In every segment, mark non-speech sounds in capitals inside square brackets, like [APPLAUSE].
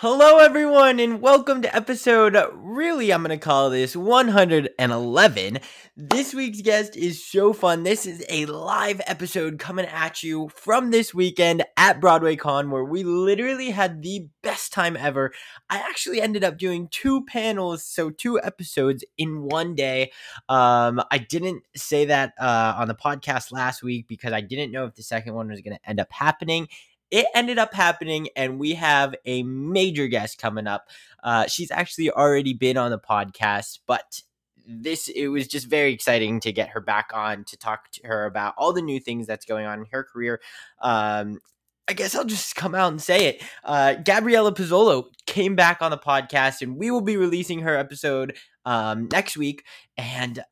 Hello, everyone, and welcome to episode. Really, I'm going to call this 111. This week's guest is so fun. This is a live episode coming at you from this weekend at Broadway Con, where we literally had the best time ever. I actually ended up doing two panels, so two episodes in one day. Um, I didn't say that uh, on the podcast last week because I didn't know if the second one was going to end up happening it ended up happening, and we have a major guest coming up. Uh, she's actually already been on the podcast, but this it was just very exciting to get her back on to talk to her about all the new things that's going on in her career. Um, I guess I'll just come out and say it. Uh, Gabriella Pizzolo came back on the podcast, and we will be releasing her episode um, next week. And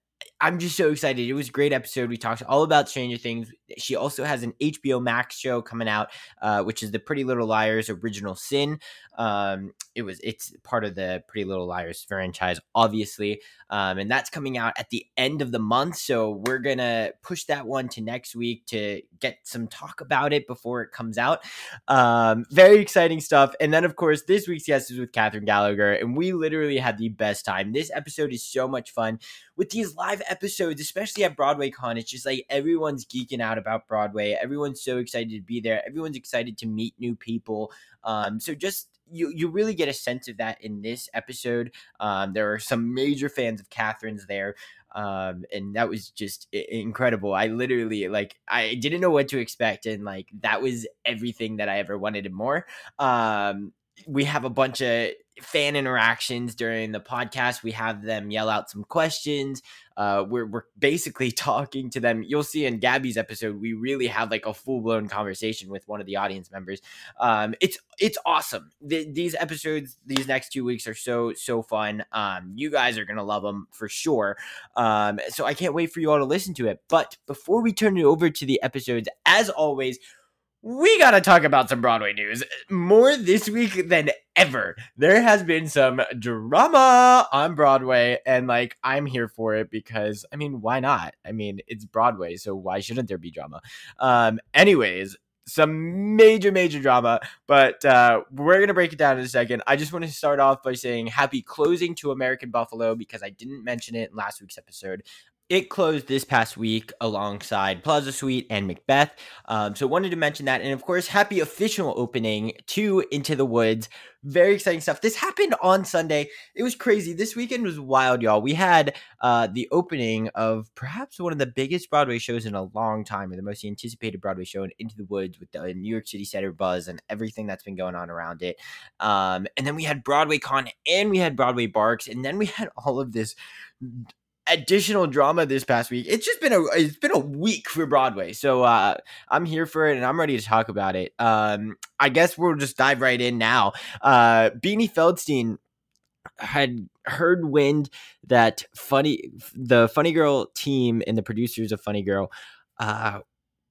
I'm just so excited. It was a great episode. We talked all about Stranger Things. She also has an HBO Max show coming out, uh, which is the Pretty Little Liars original sin. Um, it was it's part of the Pretty Little Liars franchise, obviously, um, and that's coming out at the end of the month. So we're gonna push that one to next week to get some talk about it before it comes out. Um, very exciting stuff. And then of course this week's guest is with Kathryn Gallagher, and we literally had the best time. This episode is so much fun with these live episodes, especially at Broadway Con. It's just like everyone's geeking out about Broadway. Everyone's so excited to be there. Everyone's excited to meet new people. Um, so just you you really get a sense of that in this episode. Um, there are some major fans of Kathryn's there. Um, and that was just incredible. I literally like I didn't know what to expect, and like that was everything that I ever wanted and more. Um, we have a bunch of fan interactions during the podcast. We have them yell out some questions. Uh, we're we're basically [LAUGHS] talking to them. You'll see in Gabby's episode, we really have like a full blown conversation with one of the audience members. Um, it's it's awesome. The, these episodes, these next two weeks are so so fun. Um, you guys are gonna love them for sure. Um, so I can't wait for you all to listen to it. But before we turn it over to the episodes, as always we got to talk about some Broadway news. More this week than ever. There has been some drama on Broadway, and like, I'm here for it because, I mean, why not? I mean, it's Broadway, so why shouldn't there be drama? Um, anyways, some major, major drama, but uh, we're going to break it down in a second. I just want to start off by saying happy closing to American Buffalo because I didn't mention it in last week's episode. It closed this past week alongside Plaza Suite and Macbeth. Um, so wanted to mention that. And of course, happy official opening to Into the Woods. Very exciting stuff. This happened on Sunday. It was crazy. This weekend was wild, y'all. We had uh, the opening of perhaps one of the biggest Broadway shows in a long time, or the most anticipated Broadway show in Into the Woods with the New York City Center buzz and everything that's been going on around it. Um, and then we had Broadway Con and we had Broadway Barks. And then we had all of this additional drama this past week. It's just been a it's been a week for Broadway. So uh I'm here for it and I'm ready to talk about it. Um I guess we'll just dive right in now. Uh Beanie Feldstein had heard wind that funny the funny girl team and the producers of funny girl uh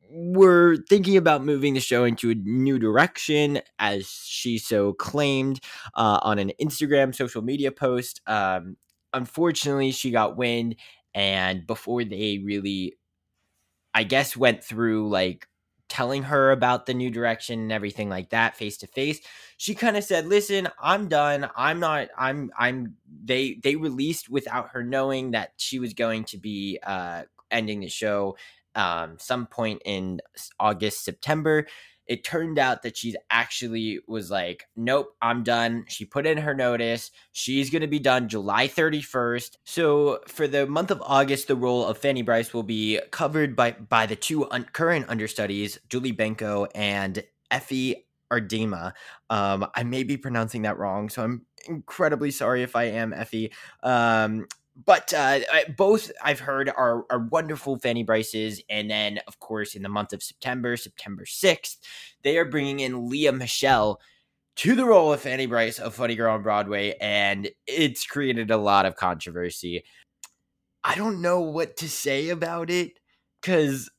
were thinking about moving the show into a new direction, as she so claimed uh, on an Instagram social media post. Um, unfortunately, she got wind, and before they really, I guess, went through like telling her about the new direction and everything like that face to face she kind of said listen i'm done. I'm not i'm i'm they they released without her knowing that she was going to be uh ending the show um some point in august september it turned out that she's actually was like, nope, I'm done. She put in her notice. She's going to be done July 31st. So for the month of August, the role of Fanny Brice will be covered by by the two un- current understudies, Julie Benko and Ephie Aardema. Um, I may be pronouncing that wrong, so I'm incredibly sorry if I am Ephie. Um, but uh, both I've heard are, are wonderful Fanny Brices. And then, of course, in the month of September, September 6th, they are bringing in Lea Michele to the role of Fanny Brice of Funny Girl on Broadway. And it's created a lot of controversy. I don't know what to say about it because,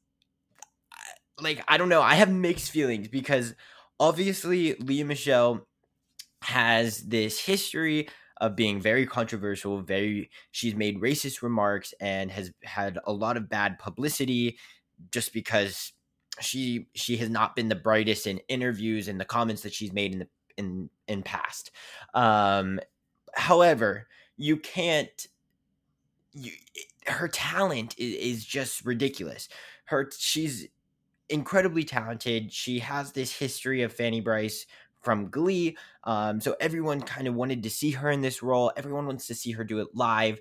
like, I don't know. I have mixed feelings because obviously Lea Michele has this history of being very controversial, very she's made racist remarks and has had a lot of bad publicity just because she she has not been the brightest in interviews and the comments that she's made in the in in past. Um however, you can't you her talent is, is just ridiculous. Her she's incredibly talented. She has this history of Fanny Brice from Glee. Um, so everyone kind of wanted to see her in this role. Everyone wants to see her do it live.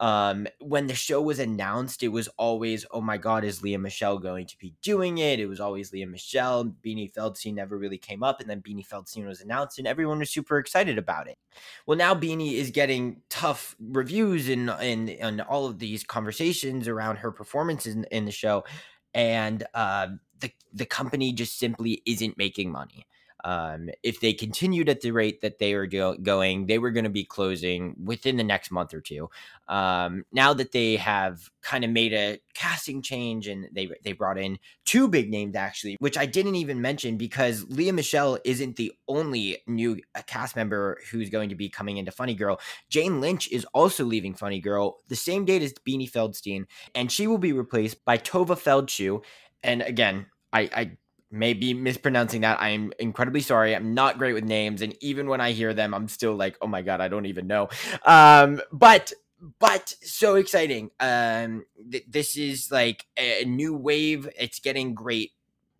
Um, when the show was announced, it was always, oh my God, is Lea Michele going to be doing it? It was always Lea Michele. Beanie Feldstein never really came up, and then Beanie Feldstein was announced, and everyone was super excited about it. Well, now Beanie is getting tough reviews and and and all of these conversations around her performance in, in the show, and uh, the the company just simply isn't making money. Um, if they continued at the rate that they were going, they were going to be closing within the next month or two. Um, now that they have kind of made a casting change and they they brought in two big names actually, which I didn't even mention because Lea Michele isn't the only new uh, cast member who's going to be coming into Funny Girl. Jane Lynch is also leaving Funny Girl the same date as Beanie Feldstein, and she will be replaced by Tovah Feldshuh. And again, I, I may be mispronouncing that. I'm incredibly sorry. I'm not great with names, and even when I hear them, I'm still like, oh my god, I don't even know. Um, but but so exciting. Um, th- this is like a new wave. It's getting great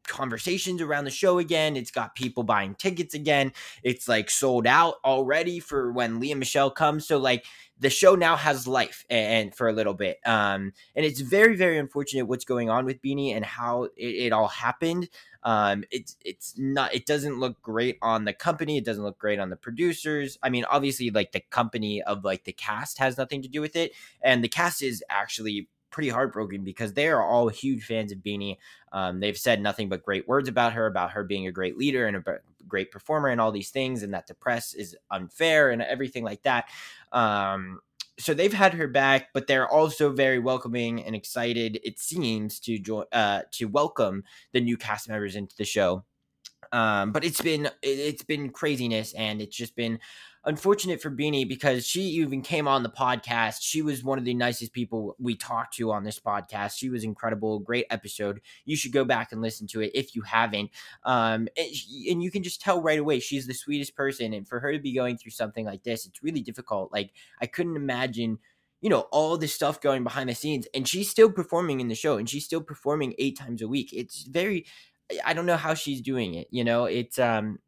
conversations around the show again. It's got people buying tickets again. It's like sold out already for when Lea Michele comes. So like the show now has life and, and for a little bit. Um, and it's very very unfortunate what's going on with Beanie and how it, it all happened. Um, it's it's not it doesn't look great on the company. It doesn't look great on the producers. I mean, obviously, like the company of like the cast has nothing to do with it, and the cast is actually pretty heartbroken because they are all huge fans of Beanie. Um, they've said nothing but great words about her, about her being a great leader and a great performer, and all these things, and that the press is unfair and everything like that. Um, so they've had her back, but they're also very welcoming and excited. It seems to join uh, to welcome the new cast members into the show. Um, but it's been it's been craziness, and it's just been unfortunate for Beanie because she even came on the podcast. She was one of the nicest people we talked to on this podcast. She was incredible, great episode. You should go back and listen to it if you haven't. Um, and, and you can just tell right away she's the sweetest person. And for her to be going through something like this, it's really difficult. Like I couldn't imagine you know all this stuff going behind the scenes and she's still performing in the show and she's still performing eight times a week it's very i don't know how she's doing it you know it's um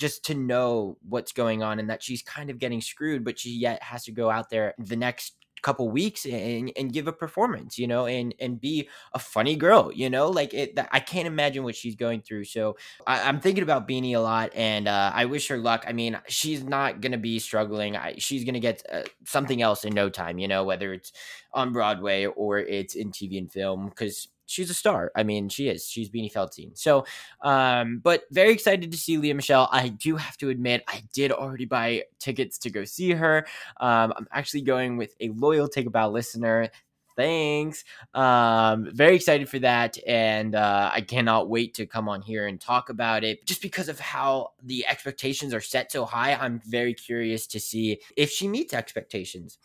just to know what's going on and that she's kind of getting screwed, but she yet has to go out there the next couple weeks and and give a performance you know and and be a funny girl you know? Like it i can't imagine what she's going through. So I, am thinking about beanie a lot and uh, i wish her luck. I mean she's not gonna be struggling. I, she's gonna get uh, something else in no time you know whether it's on broadway or it's in tv and film because she's a star. I mean, she is. She's Beanie Feldstein. So, um, but very excited to see Lea Michele. I do have to admit, I did already buy tickets to go see her. Um, I'm actually going with a loyal Take a Bow listener thanks. Um, very excited for that, and uh, I cannot wait to come on here and talk about it. Just because of how the expectations are set so high, I'm very curious to see if she meets expectations.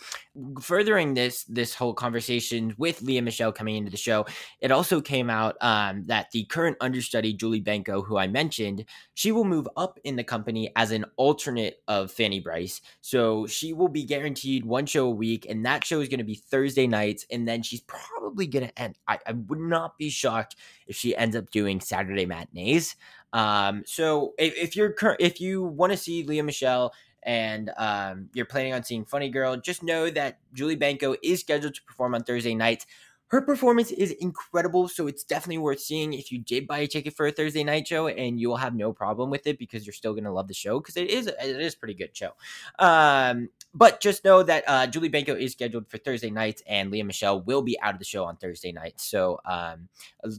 Furthering this this whole conversation with Lea Michele coming into the show, it also came out um, that the current understudy Julie Benko, who I mentioned, she will move up in the company as an alternate of Fanny Brice. So she will be guaranteed one show a week, and that show is going to be Thursday nights. And and then she's probably gonna end. I, I would not be shocked if she ends up doing Saturday matinees. Um, so if, if you're cur- if you want to see Lea Michele and um, you're planning on seeing Funny Girl, just know that Julie Benko is scheduled to perform on Thursday nights. Her performance is incredible, so it's definitely worth seeing if you did buy a ticket for a Thursday night show, and you will have no problem with it because you're still going to love the show because it is it is a pretty good show. Um, but just know that uh, Julie Benko is scheduled for Thursday nights, and Lea Michele will be out of the show on Thursday night. So um,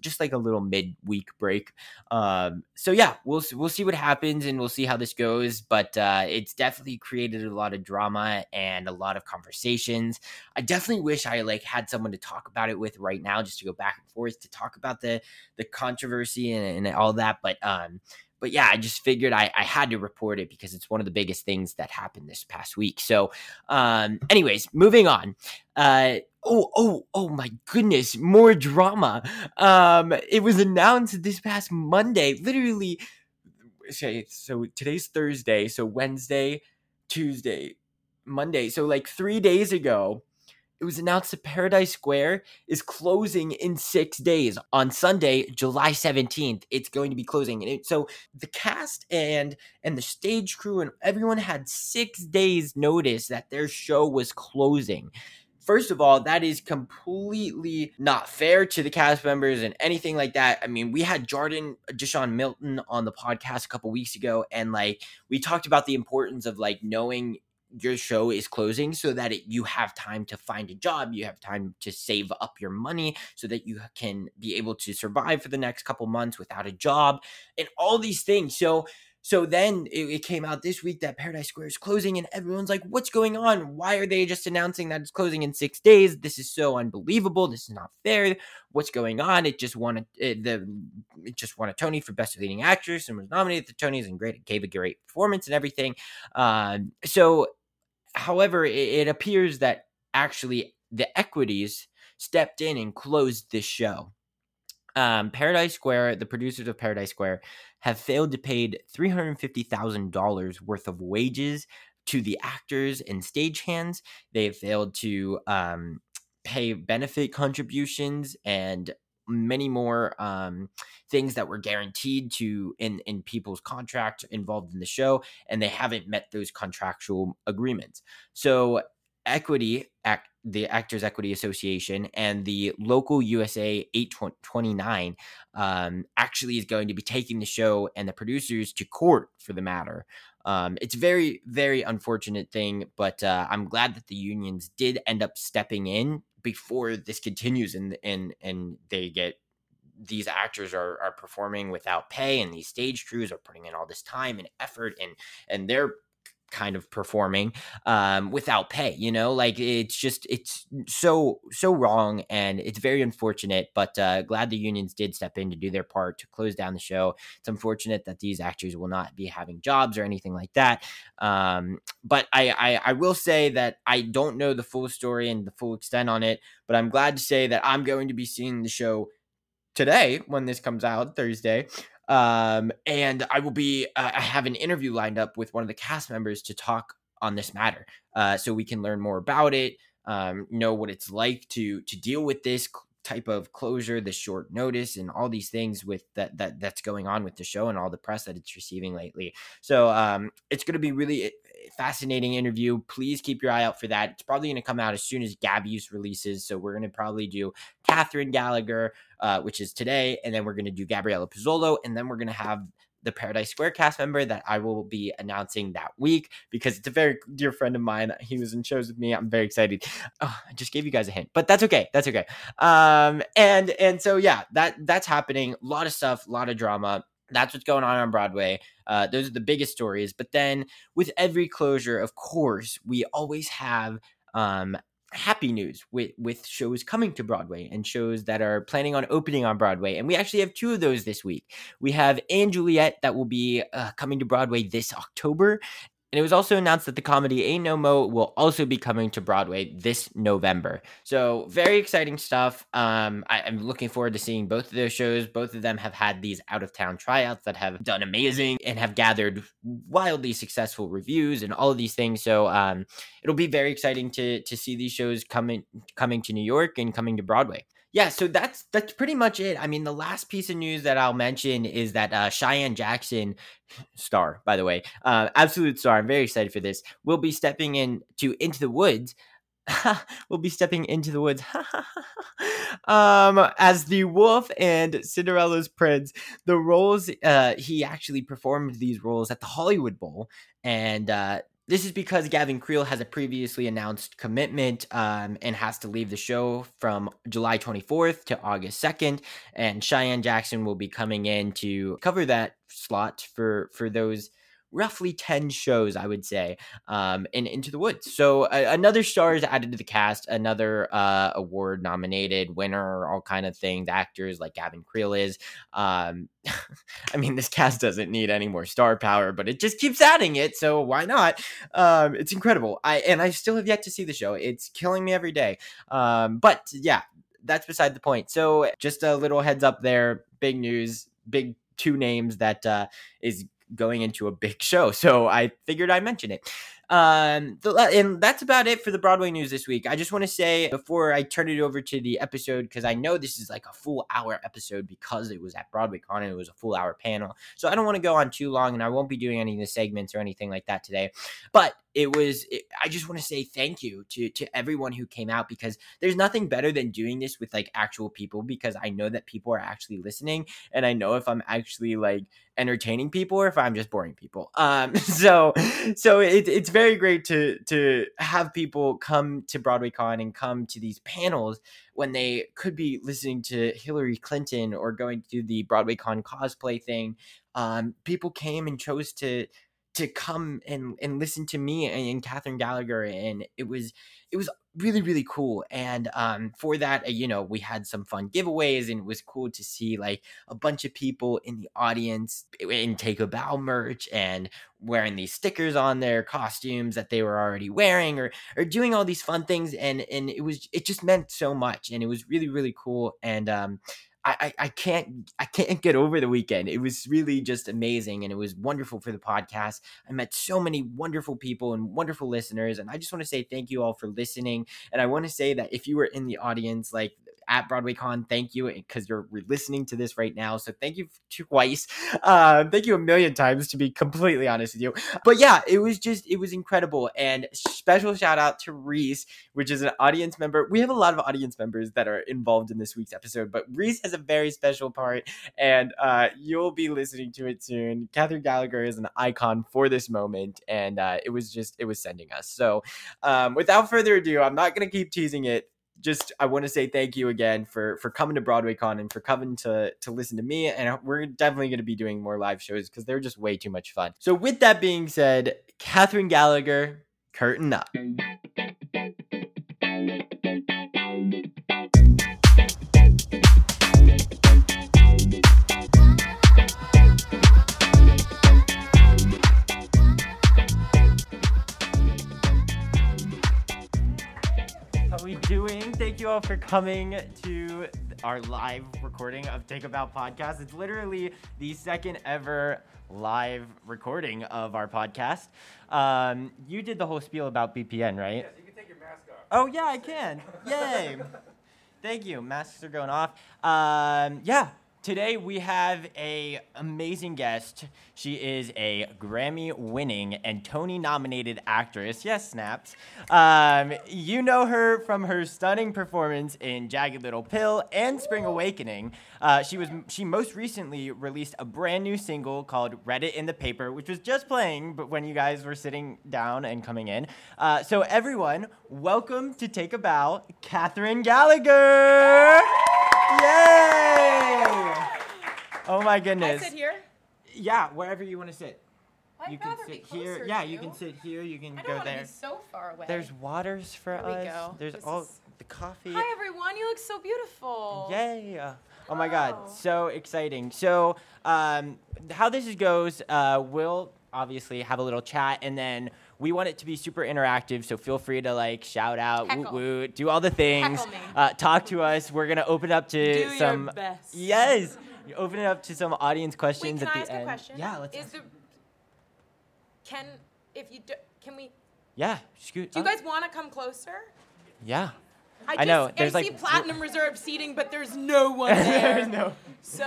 just like a little mid-week break. Um, so yeah, we'll we'll see what happens, and we'll see how this goes. But uh, it's definitely created a lot of drama and a lot of conversations. I definitely wish I like had someone to talk about it with right now, just to go back and forth to talk about the the controversy and, and all that. But um, but yeah, I just figured I, I had to report it because it's one of the biggest things that happened this past week. So, um, anyways, moving on. Uh, oh, oh, oh my goodness, more drama. Um, it was announced this past Monday, literally. Okay, so today's Thursday, so Wednesday, Tuesday, Monday. So like three days ago, it was announced that Paradise Square is closing in six days. On Sunday, July 17th, it's going to be closing. And it, so the cast and and the stage crew and everyone had six days notice that their show was closing. First of all, that is completely not fair to the cast members and anything like that. I mean, we had Jordan uh, Deshaun Milton on the podcast a couple weeks ago, and like we talked about the importance of like knowing your show is closing so that it, you have time to find a job you have time to save up your money so that you can be able to survive for the next couple months without a job and all these things. So so then it, it, came out this week that Paradise Square is closing, and everyone's like, "What's going on? Why are they just announcing that it's closing in six days? This is so unbelievable. This is not fair. What's going on? It just won a, it, the it just won a Tony for Best Leading Actress and was nominated for Tonys and great gave a great performance and everything. Um, so However, it, it appears that actually the equities stepped in and closed this show. Um, Paradise Square, the producers of Paradise Square, have failed to pay $350,000 worth of wages to the actors and stagehands. They have failed to um, pay benefit contributions and many more um, things that were guaranteed to in in people's contract involved in the show, and they haven't met those contractual agreements. So equity act the actors equity association and the local usa 829 um, actually is going to be taking the show and the producers to court for the matter. Um, it's very very unfortunate thing but uh, i'm glad that the unions did end up stepping in before this continues and and and they get these actors are are performing without pay and these stage crews are putting in all this time and effort and and they're kind of performing um, without pay you know? Like it's just it's so so wrong and it's very unfortunate but uh, glad the unions did step in to do their part to close down the show. It's unfortunate that these actors will not be having jobs or anything like that um, but I, I i will say that i don't know the full story and the full extent on it but i'm glad to say that i'm going to be seeing the show today when this comes out thursday um, and I will be, uh, I have an interview lined up with one of the cast members to talk on this matter, uh, so we can learn more about it, um, know what it's like to to deal with this type of closure, the short notice, and all these things with that that that's going on with the show and all the press that it's receiving lately. So um, it's going to be really fascinating interview. Please keep your eye out for that. It's probably going to come out as soon as Gabby's releases. So we're going to probably do Kathryn Gallagher, uh, which is today, and then we're going to do Gabriella Pizzolo, and then we're going to have the Paradise Square cast member that I will be announcing that week because it's a very dear friend of mine. He was in shows with me. I'm very excited. Oh, I just gave you guys a hint, but that's okay. That's okay. Um, and and so yeah, that that's happening. A lot of stuff, a lot of drama. That's what's going on on Broadway. Uh, those are the biggest stories. But then with every closure, of course, we always have um, happy news with with shows coming to Broadway and shows that are planning on opening on Broadway. And we actually have two of those this week. We have & Juliet that will be uh, coming to Broadway this October, And it was also announced that the comedy Ain't No Mo will also be coming to Broadway this November. So, very exciting stuff. Um, I, am looking forward to seeing both of those shows. Both of them have had these out of town tryouts that have done amazing and have gathered wildly successful reviews and all of these things. So, um, it'll be very exciting to to see these shows coming coming to New York and coming to Broadway yeah, so that's that's pretty much it. I mean, the last piece of news that I'll mention is that uh, Cheyenne Jackson, [LAUGHS] star by the way, uh, absolute star. I'm very excited for this. Will be stepping in to Into the Woods. [LAUGHS] We'll be stepping into the woods [LAUGHS] um, as the wolf and Cinderella's prince. The roles uh, he actually performed these roles at the Hollywood Bowl, and uh, this is because Gavin Creel has a previously announced commitment um, and has to leave the show from July 24th to August 2nd, and Cheyenne Jackson will be coming in to cover that slot for for those roughly 10 shows, I would say, um, in Into the Woods. So uh, another star is added to the cast, another uh, award nominated winner, all kind of things, actors like Gavin Creel is. Um, [LAUGHS] I mean, this cast doesn't need any more star power, but it just keeps adding it. So why not? Um, it's incredible. I and I still have yet to see the show. It's killing me every day. Um, but yeah, that's beside the point. So just a little heads up there. Big news. Big two names that uh, is going into a big show. So I figured I'd mention it. Um, the, and that's about it for the Broadway news this week. I just want to say before I turn it over to the episode, because I know this is like a full hour episode because it was at Broadway Con and it was a full hour panel. So I don't want to go on too long and I won't be doing any of the segments or anything like that today. But it was it, i just want to say thank you to to everyone who came out because there's nothing better than doing this with like actual people because i know that people are actually listening and i know if i'm actually like entertaining people or if i'm just boring people um [LAUGHS] so so it, it's very great to to have people come to broadway con and come to these panels when they could be listening to hillary clinton or going to the broadway con cosplay thing. Um people came and chose to to come and and listen to me and, and Kathryn Gallagher, and it was it was really really cool. And um, for that, uh, you know, we had some fun giveaways, and it was cool to see like a bunch of people in the audience in Take a Bow merch and wearing these stickers on their costumes that they were already wearing, or or doing all these fun things, and and it was it just meant so much, and it was really really cool. And um, I, I can't I can't get over the weekend. It was really just amazing and it was wonderful for the podcast. I met so many wonderful people and wonderful listeners and I just want to say thank you all for listening and I want to say that if you were in the audience like at Broadway Con. Thank you because you're listening to this right now. So thank you twice. [LAUGHS] Uh, thank you a million times to be completely honest with you. But yeah, it was just it was incredible. And special shout out to Reese, which is an audience member. We have a lot of audience members that are involved in this week's episode, but Reese has a very special part, and uh, you'll be listening to it soon. Kathryn Gallagher is an icon for this moment, and uh, it was just it was sending us. So um, without further ado, I'm not gonna keep teasing it just I want to say thank you again for for coming to Broadway Con and for coming to to listen to me. And we're definitely going to be doing more live shows because they're just way too much fun. So with that being said, Kathryn Gallagher, curtain up. Doing. Thank you all for coming to our live recording of Take a Bow podcast. It's literally the second ever live recording of our podcast. Um, you did the whole spiel about BPN, right? Yes, you can take your mask off. Oh yeah, I can. Yay! [LAUGHS] Thank you. Masks are going off. Um, yeah, Today we have a amazing guest. She is a Grammy-winning and Tony-nominated actress. Yes, snaps. Um, you know her from her stunning performance in Jagged Little Pill and Spring Awakening. Uh, she was she most recently released a brand new single called "Read It in the Paper," which was just playing, but when you guys were sitting down and coming in. Uh, so everyone, welcome to Take a Bow, Kathryn Gallagher. Yay! Oh my goodness. I sit here? Yeah, wherever you want to sit. I'd you can sit here. Yeah, to you can sit here. You can I don't go there. be so far away. There's waters for Here we us. go. There's This all is- the coffee. Hi everyone, you look so beautiful. Yay! Oh my God, so exciting. So, um, how this goes, uh, we'll obviously have a little chat, and then we want it to be super interactive. So feel free to like shout out, woot Heckle. woot, do all the things, uh, talk to us. We're gonna open up to Do your some. best. Yes, you open it up to some audience Wait, questions can at I the ask end. a question? Yeah, let's. Is ask- the can if you do, can we? yeah, scoot. Do you uh. guys want to come closer? Yeah. I, I know, there's, I like, see w- platinum reserve seating, but there's no one [LAUGHS] there. no. So,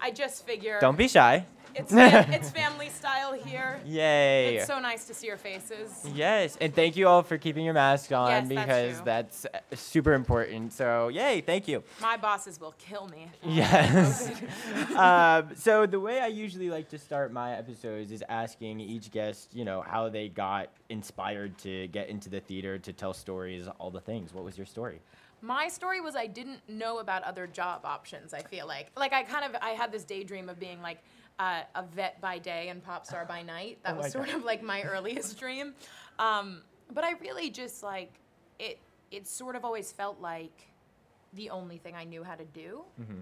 I just figure Don't be shy. It's fam- [LAUGHS] it's family style here. Yay. It's so nice to see your faces. Yes, and thank you all for keeping your mask on Yes, that's because true. that's, uh, super important. So, yay, thank you. My bosses will kill me. Yes. [LAUGHS] um, so the way I usually like to start my episodes is asking each guest, you know, how they got inspired to get into the theater, to tell stories, all the things. What was your story? My story was I didn't know about other job options. I feel like, like I kind of I had this daydream of being like uh, a vet by day and pop star by night. [SIGHS] That Oh was sort God. of like my earliest [LAUGHS] dream. Um, but I really just like it. It sort of always felt like the only thing I knew how to do. Mm-hmm.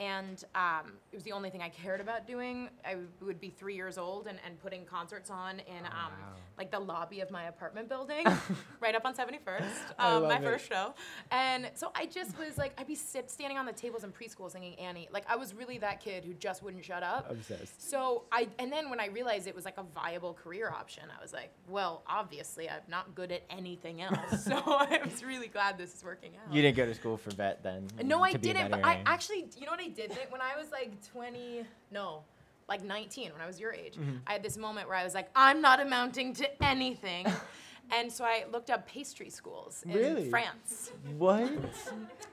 And um, it was the only thing I cared about doing. I would be three years old and, and putting concerts on in um, like the lobby of my apartment building, [LAUGHS] right up on 71st, [LAUGHS] um, my it. first show. And so I just was like, I'd be sit, standing on the tables in preschool singing Annie. Like I was really that kid who just wouldn't shut up. Obsessed. So I, and then when I realized it was like a viable career option, I was like, well, obviously I'm not good at anything else. [LAUGHS] so I was really glad this is working out. You didn't go to school for vet then? No, I to be a didn't. But I actually, you know what I did when I was like 20? No, like 19, when I was your age. Mm-hmm. I had this moment where I was like, I'm not amounting to anything. [LAUGHS] and so I looked up pastry schools in Really? France. What?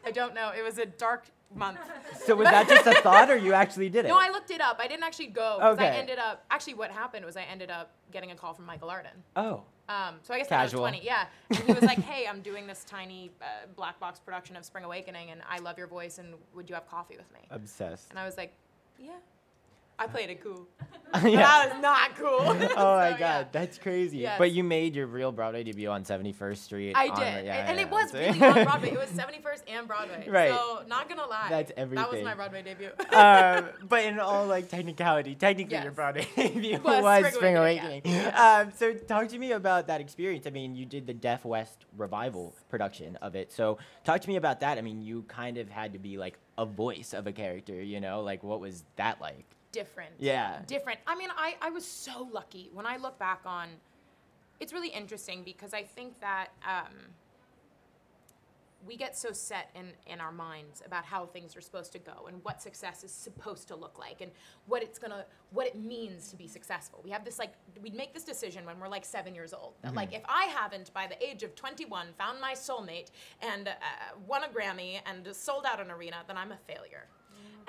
I don't know. It was a dark month. So was that just a thought or you actually did [LAUGHS] it? No, I looked it up. I didn't actually go. 'cause I ended up, actually, what happened was I ended up getting a call from Michael Arden. Oh. Um, so I guess when I was 20, yeah. And he was like, [LAUGHS] "Hey, I'm doing this tiny uh, black box production of Spring Awakening, and I love your voice, and would you have coffee with me?" Obsessed. And I was like, "Yeah." I played it cool, [LAUGHS] yeah. I was not cool. [LAUGHS] [LAUGHS] Oh my So, god, yeah. that's crazy. Yes. But you made your real Broadway debut on 71st Street. I did, the- and, yeah, and yeah, it was really on Broadway. It was 71st and Broadway. Right. So not gonna lie, That's everything. That was my Broadway debut. um, but in all like technicality, technically your Yes. Broadway debut Was was, Spring Spring Awakening, Awakening. Um, so talk to me about that experience. I mean, you did the Deaf West revival production of it. So talk to me about that. I mean, you kind of had to be like a voice of a character. You know, like what was that like? Different. Yeah. Different. I mean, I, I was so lucky. When I look back on it's really interesting because I think that um, we get so set in, in our minds about how things are supposed to go and what success is supposed to look like and what it's gonna what it means to be successful. We have this like we make this decision when we're like seven years old that like if I haven't by the age of 21 found my soulmate and uh, won a Grammy and sold out an arena, then I'm a failure.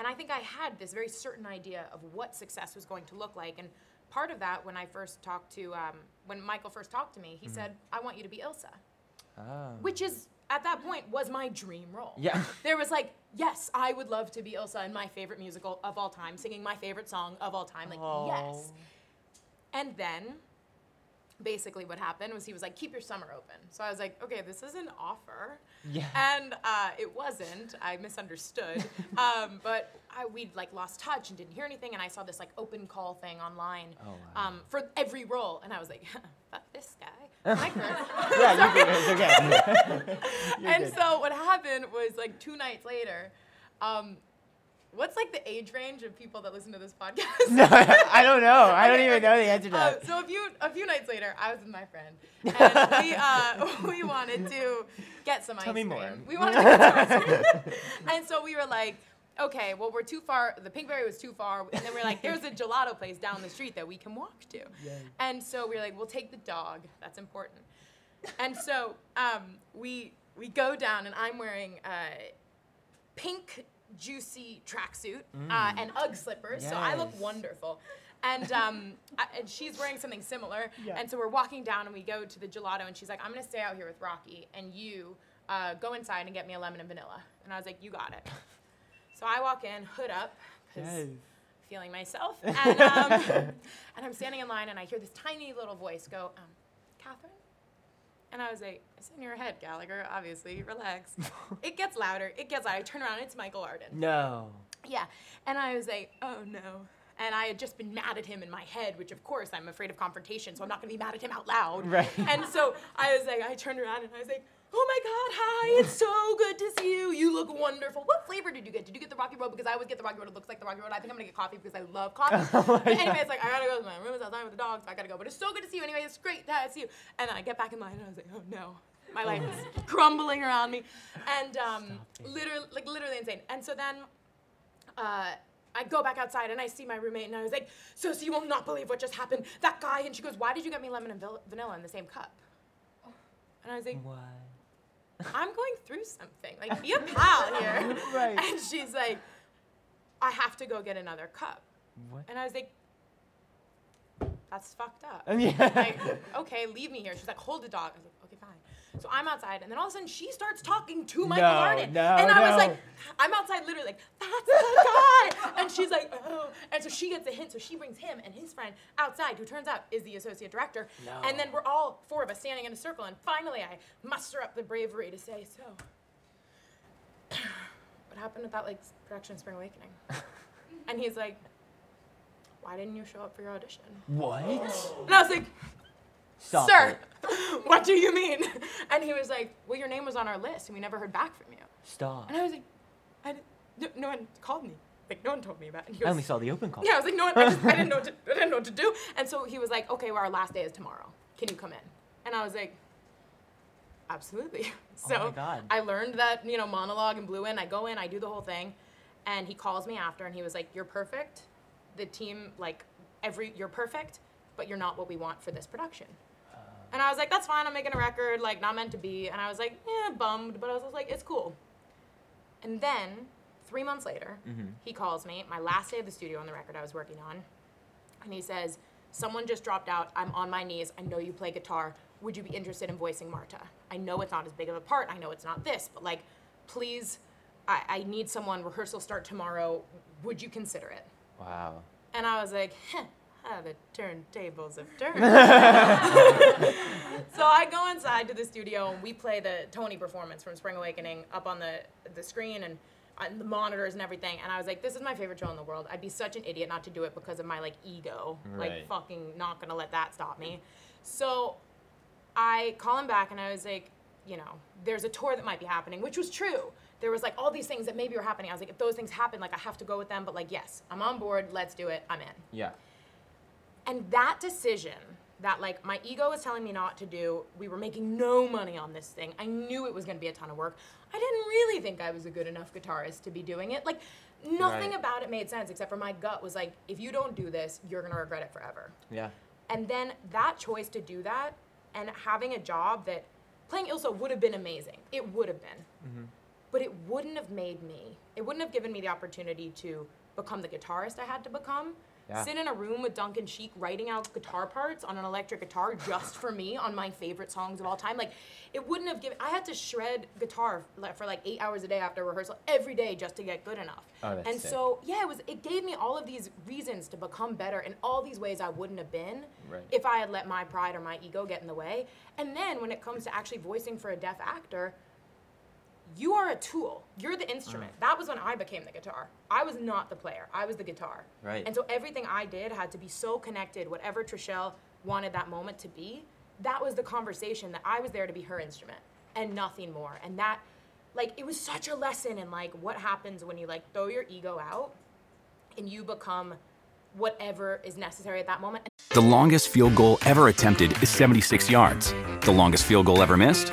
And I think I had this very certain idea of what success was going to look like. And part of that, when I first talked to, um, when Michael first talked to me, he said, I want you to be Ilse. Oh. Which is, at that point, was my dream role. Yeah. [LAUGHS] There was like, yes, I would love to be Ilse in my favorite musical of all time, singing my favorite song of all time. Like, yes. And then basically what happened was he was like, keep your summer open. So I was like, okay, this is an offer. Yeah. And uh, it wasn't. I misunderstood. [LAUGHS] um, but I, we'd like lost touch and didn't hear anything. And I saw this like open call thing online Oh, wow. um, for every role. And I was like, [LAUGHS] fuck this guy. [LAUGHS] Yeah, you. It's okay. And good. so what happened was like two nights later, um, what's like the age range of people that listen to this podcast? [LAUGHS] no, I don't know. I don't Okay, even okay. know the answer to Uh, so a few a few nights later, I was with my friend, and we uh, [LAUGHS] we wanted to get some Tell ice me cream. more. We wanted to get some ice cream, [LAUGHS] and so we were like. Okay, well, we're too far. The Pinkberry was too far, and then we're like, "There's a gelato place down the street that we can walk to." And so we are like, "We'll take the dog. That's important." And so um, we we go down, and I'm wearing a pink juicy tracksuit uh, and UGG slippers, so I look wonderful. And um, [LAUGHS] I, and she's wearing something similar. Yeah. And so we're walking down, and we go to the gelato, and she's like, "I'm gonna stay out here with Rocky, and you uh, go inside and get me a lemon and vanilla." And I was like, "You got it." [LAUGHS] So I walk in, hood up, 'cause Yes. feeling myself, [LAUGHS] and, um, and I'm standing in line, and I hear this tiny little voice go, um, "Kathryn." And I was like, it's in your head, Gallagher, obviously. Relax. [LAUGHS] it gets louder. It gets louder. I turn around, it's Michael Arden. No. Yeah. And I was like, oh no. And I had just been mad at him in my head, which of course I'm afraid of confrontation, so I'm not gonna be mad at him out loud. Right. And so I was like, I turned around and I was like, oh my God, hi, it's so good to see you. You look wonderful. What flavor did you get? Did you get the Rocky Road? Because I always get the Rocky Road. It looks like the Rocky Road. I think I'm gonna get coffee because I love coffee. [LAUGHS] but anyway, it's like, I gotta go to my room. It's outside with the dogs. I gotta go. But it's so good to see you. Anyway, it's great to see you. And then I get back in line and I was like, oh no. My life is crumbling around me. And um, literally, like literally insane. And so then uh, I go back outside and I see my roommate and I was like, so, so you will not believe what just happened. That guy, and she goes, why did you get me lemon and vanilla in the same cup? And I was like, What? I'm going through something. Like, be a pal here. [LAUGHS] Right. And she's like, I have to go get another cup. What? And I was like, that's fucked up. [LAUGHS] Yeah. Like, okay, leave me here. She's like, hold the dog. I was like. So I'm outside, and then all of a sudden she starts talking to Michael No, Arden. no, and I was like, I'm outside literally like, that's [LAUGHS] the guy. and she's like, oh. And so she gets a hint. So she brings him and his friend outside, who turns out is the associate director. No. And then we're all four of us standing in a circle. And finally, I muster up the bravery to say, so, [CLEARS THROAT] what happened with that like production Spring Awakening? [LAUGHS] and he's like, why didn't you show up for your audition? What? And I was like, Stop sir, it. [LAUGHS] what do you mean? And he was like, well, your name was on our list and we never heard back from you. Stop. And I was like, I didn't, no, no one called me. Like, no one told me about it. And he I only saw the open call. yeah, I was like, no one, I, just, I, didn't know what to, [LAUGHS] I didn't know what to do. And so he was like, okay, well, our last day is tomorrow. Can you come in? And I was like, absolutely. Oh so Oh my God. I learned that, you know, monologue and blew in. I go in, I do the whole thing. And he calls me after and he was like, you're perfect. The team, like, every, you're perfect, but you're not what we want for this production. And I was like, that's fine. I'm making a record, like, not meant to be. And I was like, yeah, bummed, but I was like, it's cool. And then, three months later, mm-hmm. he calls me, my last day of the studio on the record I was working on, and he says, Someone just dropped out. I'm on my knees. I know you play guitar. Would you be interested in voicing Marta? I know it's not as big of a part. I know it's not this, but like, please, I, I need someone. Rehearsal start tomorrow. Would you consider it? Wow. And I was like, huh, how the turntables have turned. [LAUGHS] so I go inside to the studio and we play the Tony performance from Spring Awakening up on the, the screen and on the monitors and everything. And I was like, this is my favorite show in the world. I'd be such an idiot not to do it because of my like ego. Right. Like fucking not gonna let that stop me. So I call him back and I was like, you know, there's a tour that might be happening, which was true. There was like all these things that maybe were happening. I was like, if those things happen, like I have to go with them. But like, yes, I'm on board. Let's do it. I'm in. Yeah. And that decision that like my ego was telling me not to do, we were making no money on this thing. I knew it was going to be a ton of work. I didn't really think I was a good enough guitarist to be doing it. Like nothing Right. about it made sense except for my gut was like if you don't do this, you're going to regret it forever. Yeah. And then that choice to do that and having a job that playing Ilse would have been amazing. It would have been. Mm-hmm. But it wouldn't have made me, it wouldn't have given me the opportunity to become the guitarist I had to become. Yeah. Sit in a room with Duncan Sheik writing out guitar parts on an electric guitar just for me on my favorite songs of all time. Like, it wouldn't have given, I had to shred guitar for like eight hours a day after rehearsal every day just to get good enough. Oh, that's and sick. so, yeah, it was, it gave me all of these reasons to become better in all these ways I wouldn't have been Right. if I had let my pride or my ego get in the way. And then when it comes to actually voicing for a deaf actor, you are a tool. You're the instrument. Mm. That was when I became the guitar. I was not the player. I was the guitar. Right. And so everything I did had to be so connected. Whatever Treshelle wanted that moment to be, that was the conversation that I was there to be her instrument and nothing more. And that, like, it was such a lesson in like what happens when you like throw your ego out and you become whatever is necessary at that moment. The longest field goal ever attempted is 76 yards. The longest field goal ever missed?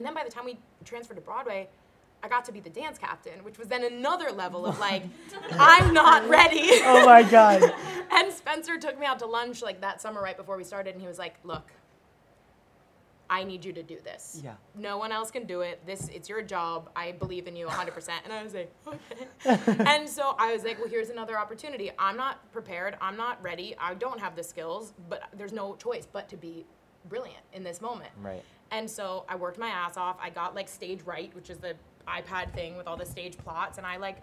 And then by the time we transferred to Broadway, I got to be the dance captain, which was then another level of like, [LAUGHS] I'm not ready. Oh my God. [LAUGHS] and Spencer took me out to lunch like that summer right before we started, and he was like, "Look, I need you to do this. Yeah. No one else can do it. This it's your job. I believe in you 100%." And I was like, "Okay." [LAUGHS] and so I was like, "Well, here's another opportunity. I'm not prepared. I'm not ready. I don't have the skills, but there's no choice but to be brilliant in this moment." Right. And so I worked my ass off. I got like StageWrite, which is the iPad thing with all the stage plots, and I like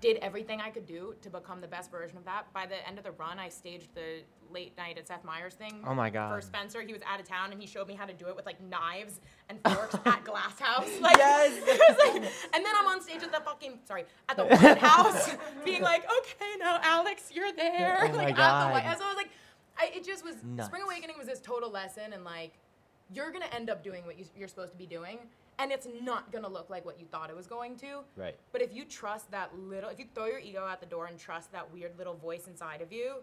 did everything I could do to become the best version of that. By the end of the run, I staged the late night at Seth Meyers thing. Oh my God. For Spencer, he was out of town and he showed me how to do it with like knives and forks at [LAUGHS] Glass House. Like, [LAUGHS] Yes. like, and then I'm on stage at the fucking sorry at the White [LAUGHS] House, being like, okay, now Alex, you're there. Oh my like at God. the White House. So I was like, I, it just was Nuts. Spring Awakening was this total lesson and like you're gonna end up doing what you, you're supposed to be doing, and it's not gonna look like what you thought it was going to. Right. But if you trust that little, if you throw your ego out the door and trust that weird little voice inside of you,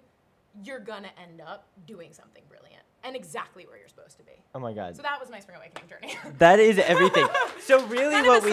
you're gonna end up doing something brilliant and exactly where you're supposed to be. Oh my God. So that was my Spring Awakening journey. [LAUGHS] That is everything. So really, Kind what we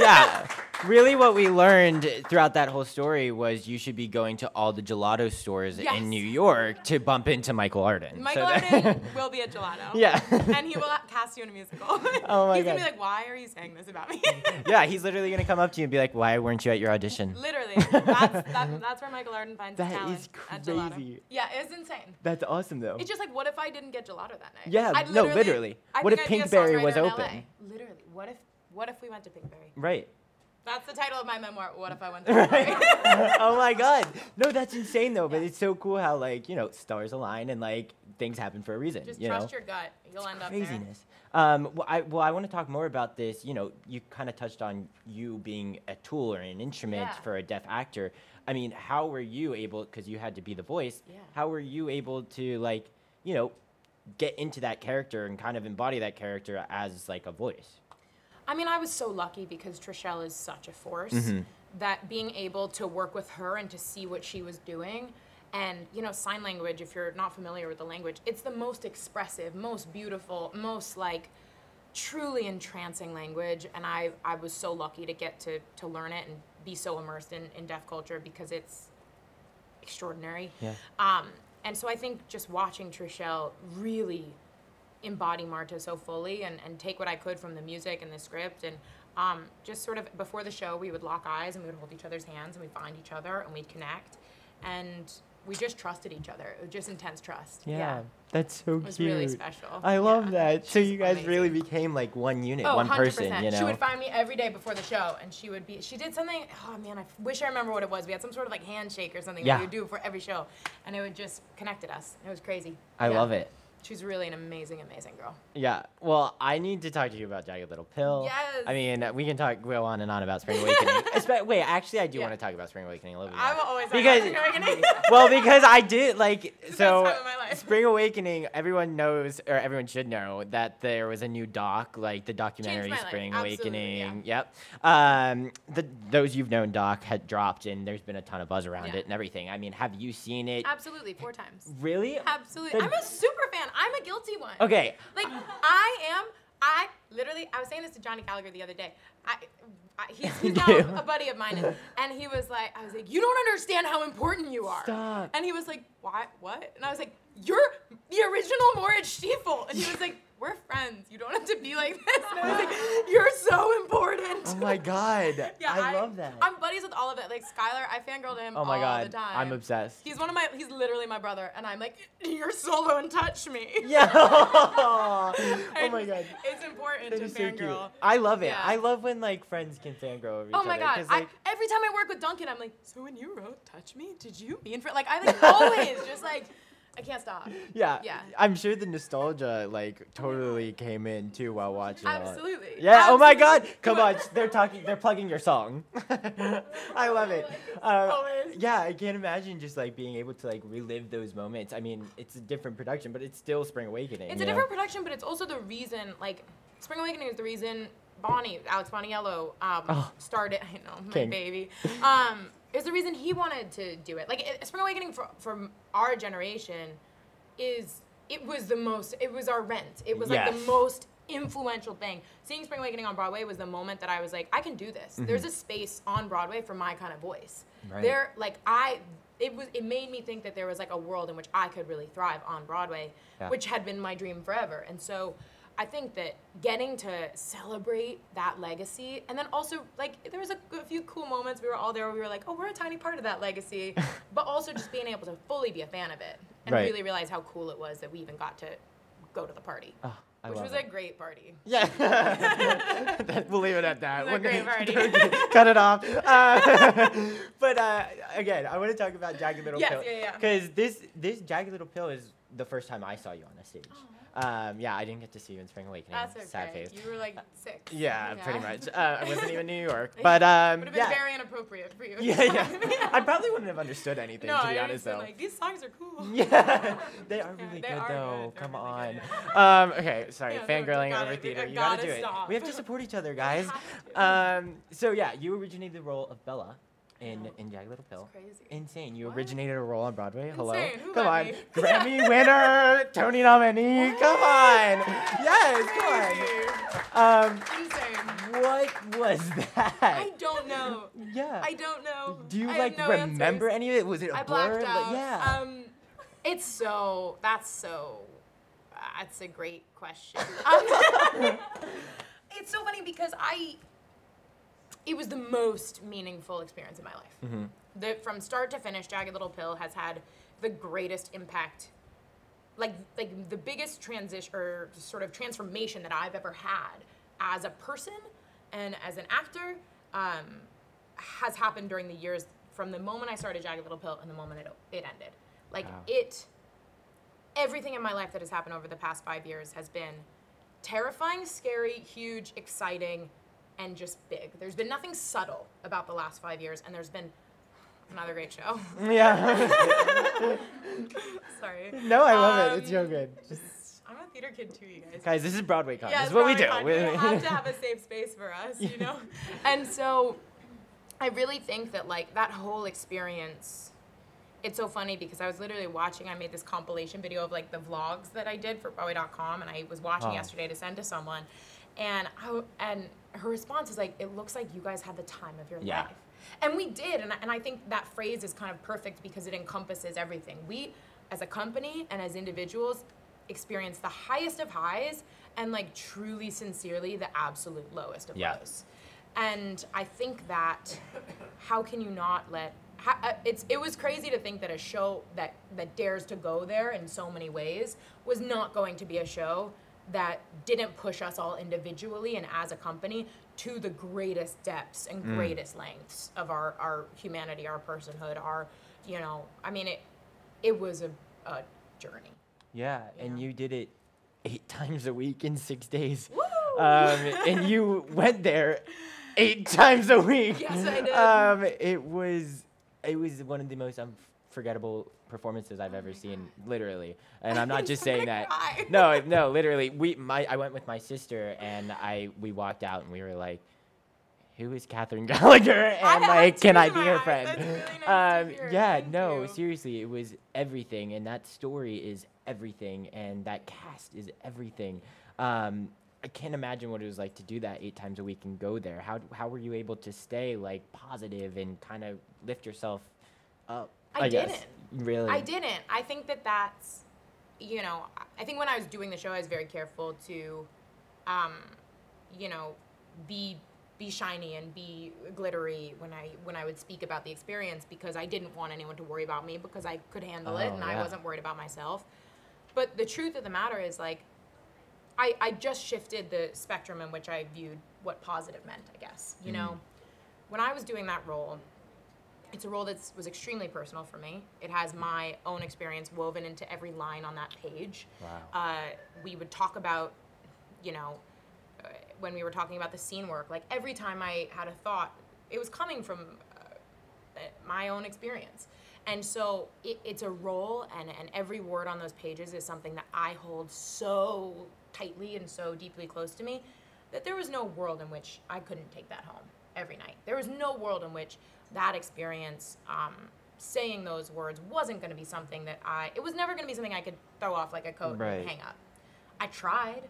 yeah, really what we learned throughout that whole story was you should be going to all the gelato stores Yes. in New York to bump into Michael Arden. Michael So Arden [LAUGHS] will be at Gelato. Yeah. [LAUGHS] and he will cast you in a musical. Oh my He's gonna be like, "Why are you saying this about me?" yeah, he's literally gonna come up to you and be like, "Why weren't you at your audition?" Literally, that's, that, that's where Michael Arden finds That his talent is at Gelato. crazy. Yeah, it's insane. That's awesome though. It's just like, what if I didn't get gelato that night? Yeah, I'd no, literally. I What if I'd be a Pinkberry was songwriter in open? LA. Literally, what if what if we went to Pinkberry? right. That's the title of my memoir. What if I went [LAUGHS] to Pinkberry? [LAUGHS] oh my god. No, that's insane though. But it's so cool how like you know stars align and like things happen for a reason. Just you trust know? your gut. You'll end up there. craziness. Um, well, I well, I want to talk more about this. You know, you kind of touched on you being a tool or an instrument Yeah. for a deaf actor. I mean, how were you able? Because you had to be the voice. Yeah. How were you able to like, you know, get into that character and kind of embody that character as like a voice? I mean, I was so lucky because Treshelle is such a force Mhm. that being able to work with her and to see what she was doing. And, you know, sign language, if you're not familiar with the language, it's the most expressive, most beautiful, most like truly entrancing language. And I, I was so lucky to get to, to learn it and be so immersed in, in deaf culture because it's extraordinary. Yeah. Um, and so I think just watching Treshelle really embody Marta so fully and, and take what I could from the music and the script and um, just sort of before the show we would lock eyes and we would hold each other's hands and we'd find each other and we'd connect. And we just trusted each other. It was just intense trust. Yeah, that's so It was cute. really special. I love Yeah. that. So you guys amazing. really became like one unit, Oh, one 100%. person. You know. She would find me every day before the show, and she would be. She did something. Oh man, I f- wish I remember what it was. We had some sort of like handshake or something Yeah. that we would do for every show, and it would just connected us. It was crazy. I love it. She's really an amazing, amazing girl. Yeah. Well, I need to talk to you about Jagged Little Pill. Yes. I mean, we can talk go on and on about Spring Awakening. [LAUGHS] Espe- Wait, actually, I do Yeah. want to talk about Spring Awakening a little bit. I'm more. always because Spring Awakening. [LAUGHS] well, because I did like so. time of my life. Spring Awakening. Everyone knows, or everyone should know, that there was a new doc, like the documentary. Spring Awakening. Yep. Um, the those you've known doc had dropped, and there's been a ton of buzz around Yeah. it and everything. I mean, have you seen it? Absolutely, four times. Really? Absolutely. The- I'm a super fan. I'm a guilty one. Okay. Like I am. I literally. I was saying this to Johnny Gallagher the other day. I, I he's, he's now a buddy of mine, and, and he was like, I was like, you don't understand how important you are. Stop. And he was like, why? What? And I was like, you're the original Moritz Stiefel. And he was like, we're friends. You don't have to be like this. And I was like, [GASPS] you're so important. Oh my god. [LAUGHS] Yeah, I, love that. I'm buddies with all of it. Like Skylar, I fangirl to him oh my all god. the time. I'm obsessed. He's one of my. He's literally my brother, and I'm like, you're solo and touch me. [LAUGHS] Yeah. [LAUGHS] oh my god. It's important That to is so fangirl. I love it. Yeah. I love when like friends can fangirl over each Oh my other. god! 'cause, I, like, every time I work with Duncan, I'm like, so when you wrote "Touch Me," did you mean for like I like always just like I can't stop. yeah. Yeah. I'm sure the nostalgia like totally came in too while watching. it. Absolutely. Yeah. Oh my god. Come on. [LAUGHS] They're talking. They're plugging your song. [LAUGHS] I love it. Uh, Always. yeah. I can't imagine just like being able to like relive those moments. I mean, it's a different production, but it's still Spring Awakening. It's a know? different production, but it's also the reason like Spring Awakening is the reason Bonnie, Alex Boniello, um, Oh. started. I know my King. baby. Um, It's the reason he wanted to do it. Like it, Spring Awakening for, from our generation is it was the most. It was our rent. It was like the most influential thing. Seeing Spring Awakening on Broadway was the moment that I was like, I can do this. Mm-hmm. There's a space on Broadway for my kind of voice. Right. There, like I. It was. It made me think that there was like a world in which I could really thrive on Broadway, Yeah. which had been my dream forever. And so, I think that getting to celebrate that legacy, and then also like there was a, a few cool moments. We were all there. Where we were like, oh, we're a tiny part of that legacy, [LAUGHS] but also just being able to fully be a fan of it and Right. really realize how cool it was that we even got to go to the party, Oh, which was it. a great party. Yeah. [LAUGHS] [LAUGHS] We'll leave it at that. It was a great party. Cut it off. Uh, but uh, again, I want to talk about Jagged Little Yes, Pill. yeah, yeah. Because this this Jagged Little Pill is the first time I saw you on a stage. Um, yeah, I didn't get to see you in Spring Awakening. That's okay. Sad face. You were like six. [LAUGHS] Yeah, pretty much. Uh, I wasn't even in New York, [LAUGHS] but um, Would have been yeah. very inappropriate for you. [LAUGHS] yeah, yeah. I probably wouldn't have understood anything no, to be I honest, though. like these songs are cool. Yeah, they are Yeah, really they good are though. good. Come really on. Um, okay, sorry, Yeah, no, fangirling over theater. You gotta, gotta do it. stop. We have to support each other, guys. Um, so yeah, you originated the role of Bella in in Jagged Little Pill. crazy. Insane. You What? originated a role on Broadway. Hello. Who Come on. me? [LAUGHS] Grammy winner, Tony nominee. Come on. Yes, come on. Um, Insane. what was that? I don't know. yeah. I don't know. do you I like no remember answers. any of it? Was it a I blur? blacked Like, yeah. Um, it's so. That's so. That's a great question. [LAUGHS] Um, [LAUGHS] it's so funny because I. It was the most meaningful experience in my life. Mm-hmm. The, from start to finish, Jagged Little Pill has had the greatest impact like like the biggest transition or sort of transformation that I've ever had as a person and as an actor um, has happened during the years from the moment I started Jagged Little Pill and the moment it, it ended. Like Wow. it, everything in my life that has happened over the past five years has been terrifying, scary, huge, exciting, and just big. There's been nothing subtle about the last five years, and there's been another great show. [LAUGHS] yeah. [LAUGHS] Sorry. no, I love it. It's Um, so good. I'm a theater kid too, you guys. Guys, this is BroadwayCon. Yeah, this is what we do. Broadway. We have to have a [LAUGHS] safe space for us, you know? and so I really think that like that whole experience it's so funny because I was literally watching I made this compilation video of like the vlogs that I did for Broadway.com and I was watching Oh. yesterday to send to someone and I, and her response is like it looks like you guys had the time of your Yeah. life. And we did and I, and I think that phrase is kind of perfect because it encompasses everything. We as a company and as individuals experience the highest of highs and like truly sincerely the absolute lowest of Yeah. lows. And I think that how can you not let ha, uh, it's it was crazy to think that a show that that dares to go there in so many ways was not going to be a show that didn't push us all individually and as a company to the greatest depths and Mm. greatest lengths of our our humanity, our personhood, our you know, I mean it it was a, a journey. Yeah, and you did it eight [LAUGHS] times a week in six days. Woo! Um, and you [LAUGHS] went there eight times a week. Yes, I did. Um, it was it was one of the most unforgettable performances I've ever seen, literally. [LAUGHS] And I'm not just saying that. cry. [LAUGHS] No, no, literally. We my I went with my sister and I we walked out and we were like. Who is Kathryn [LAUGHS] Gallagher? And like, can I be her friend? Really nice um, yeah, Thank no, you. seriously, it was everything, and that story is everything, and that cast is everything. Um, I can't imagine what it was like to do that eight times a week and go there. How how were you able to stay like positive and kind of lift yourself up? I guess? didn't. Really. I didn't. I think that that's, you know, I- think when I was doing the show, I was very careful to, um, you know, be be shiny and be glittery when I when I would speak about the experience because I didn't want anyone to worry about me because I could handle it Oh, and yeah. I wasn't worried about myself. But the truth of the matter is like, I I just shifted the spectrum in which I viewed what positive meant. I guess you know, when I was doing that role it's a role that was extremely personal for me. It has my own experience woven into every line on that page. Wow. Uh, we would talk about, you know, uh, when we were talking about the scene work, like every time I had a thought, it was coming from uh, my own experience. And so it, it's a role, and, and every word on those pages is something that I hold so tightly and so deeply close to me that there was no world in which I couldn't take that home. every night. There was no world in which that experience, um, saying those words, wasn't going to be something that I. It was never going to be something I could throw off like a coat Right. and hang up. I tried.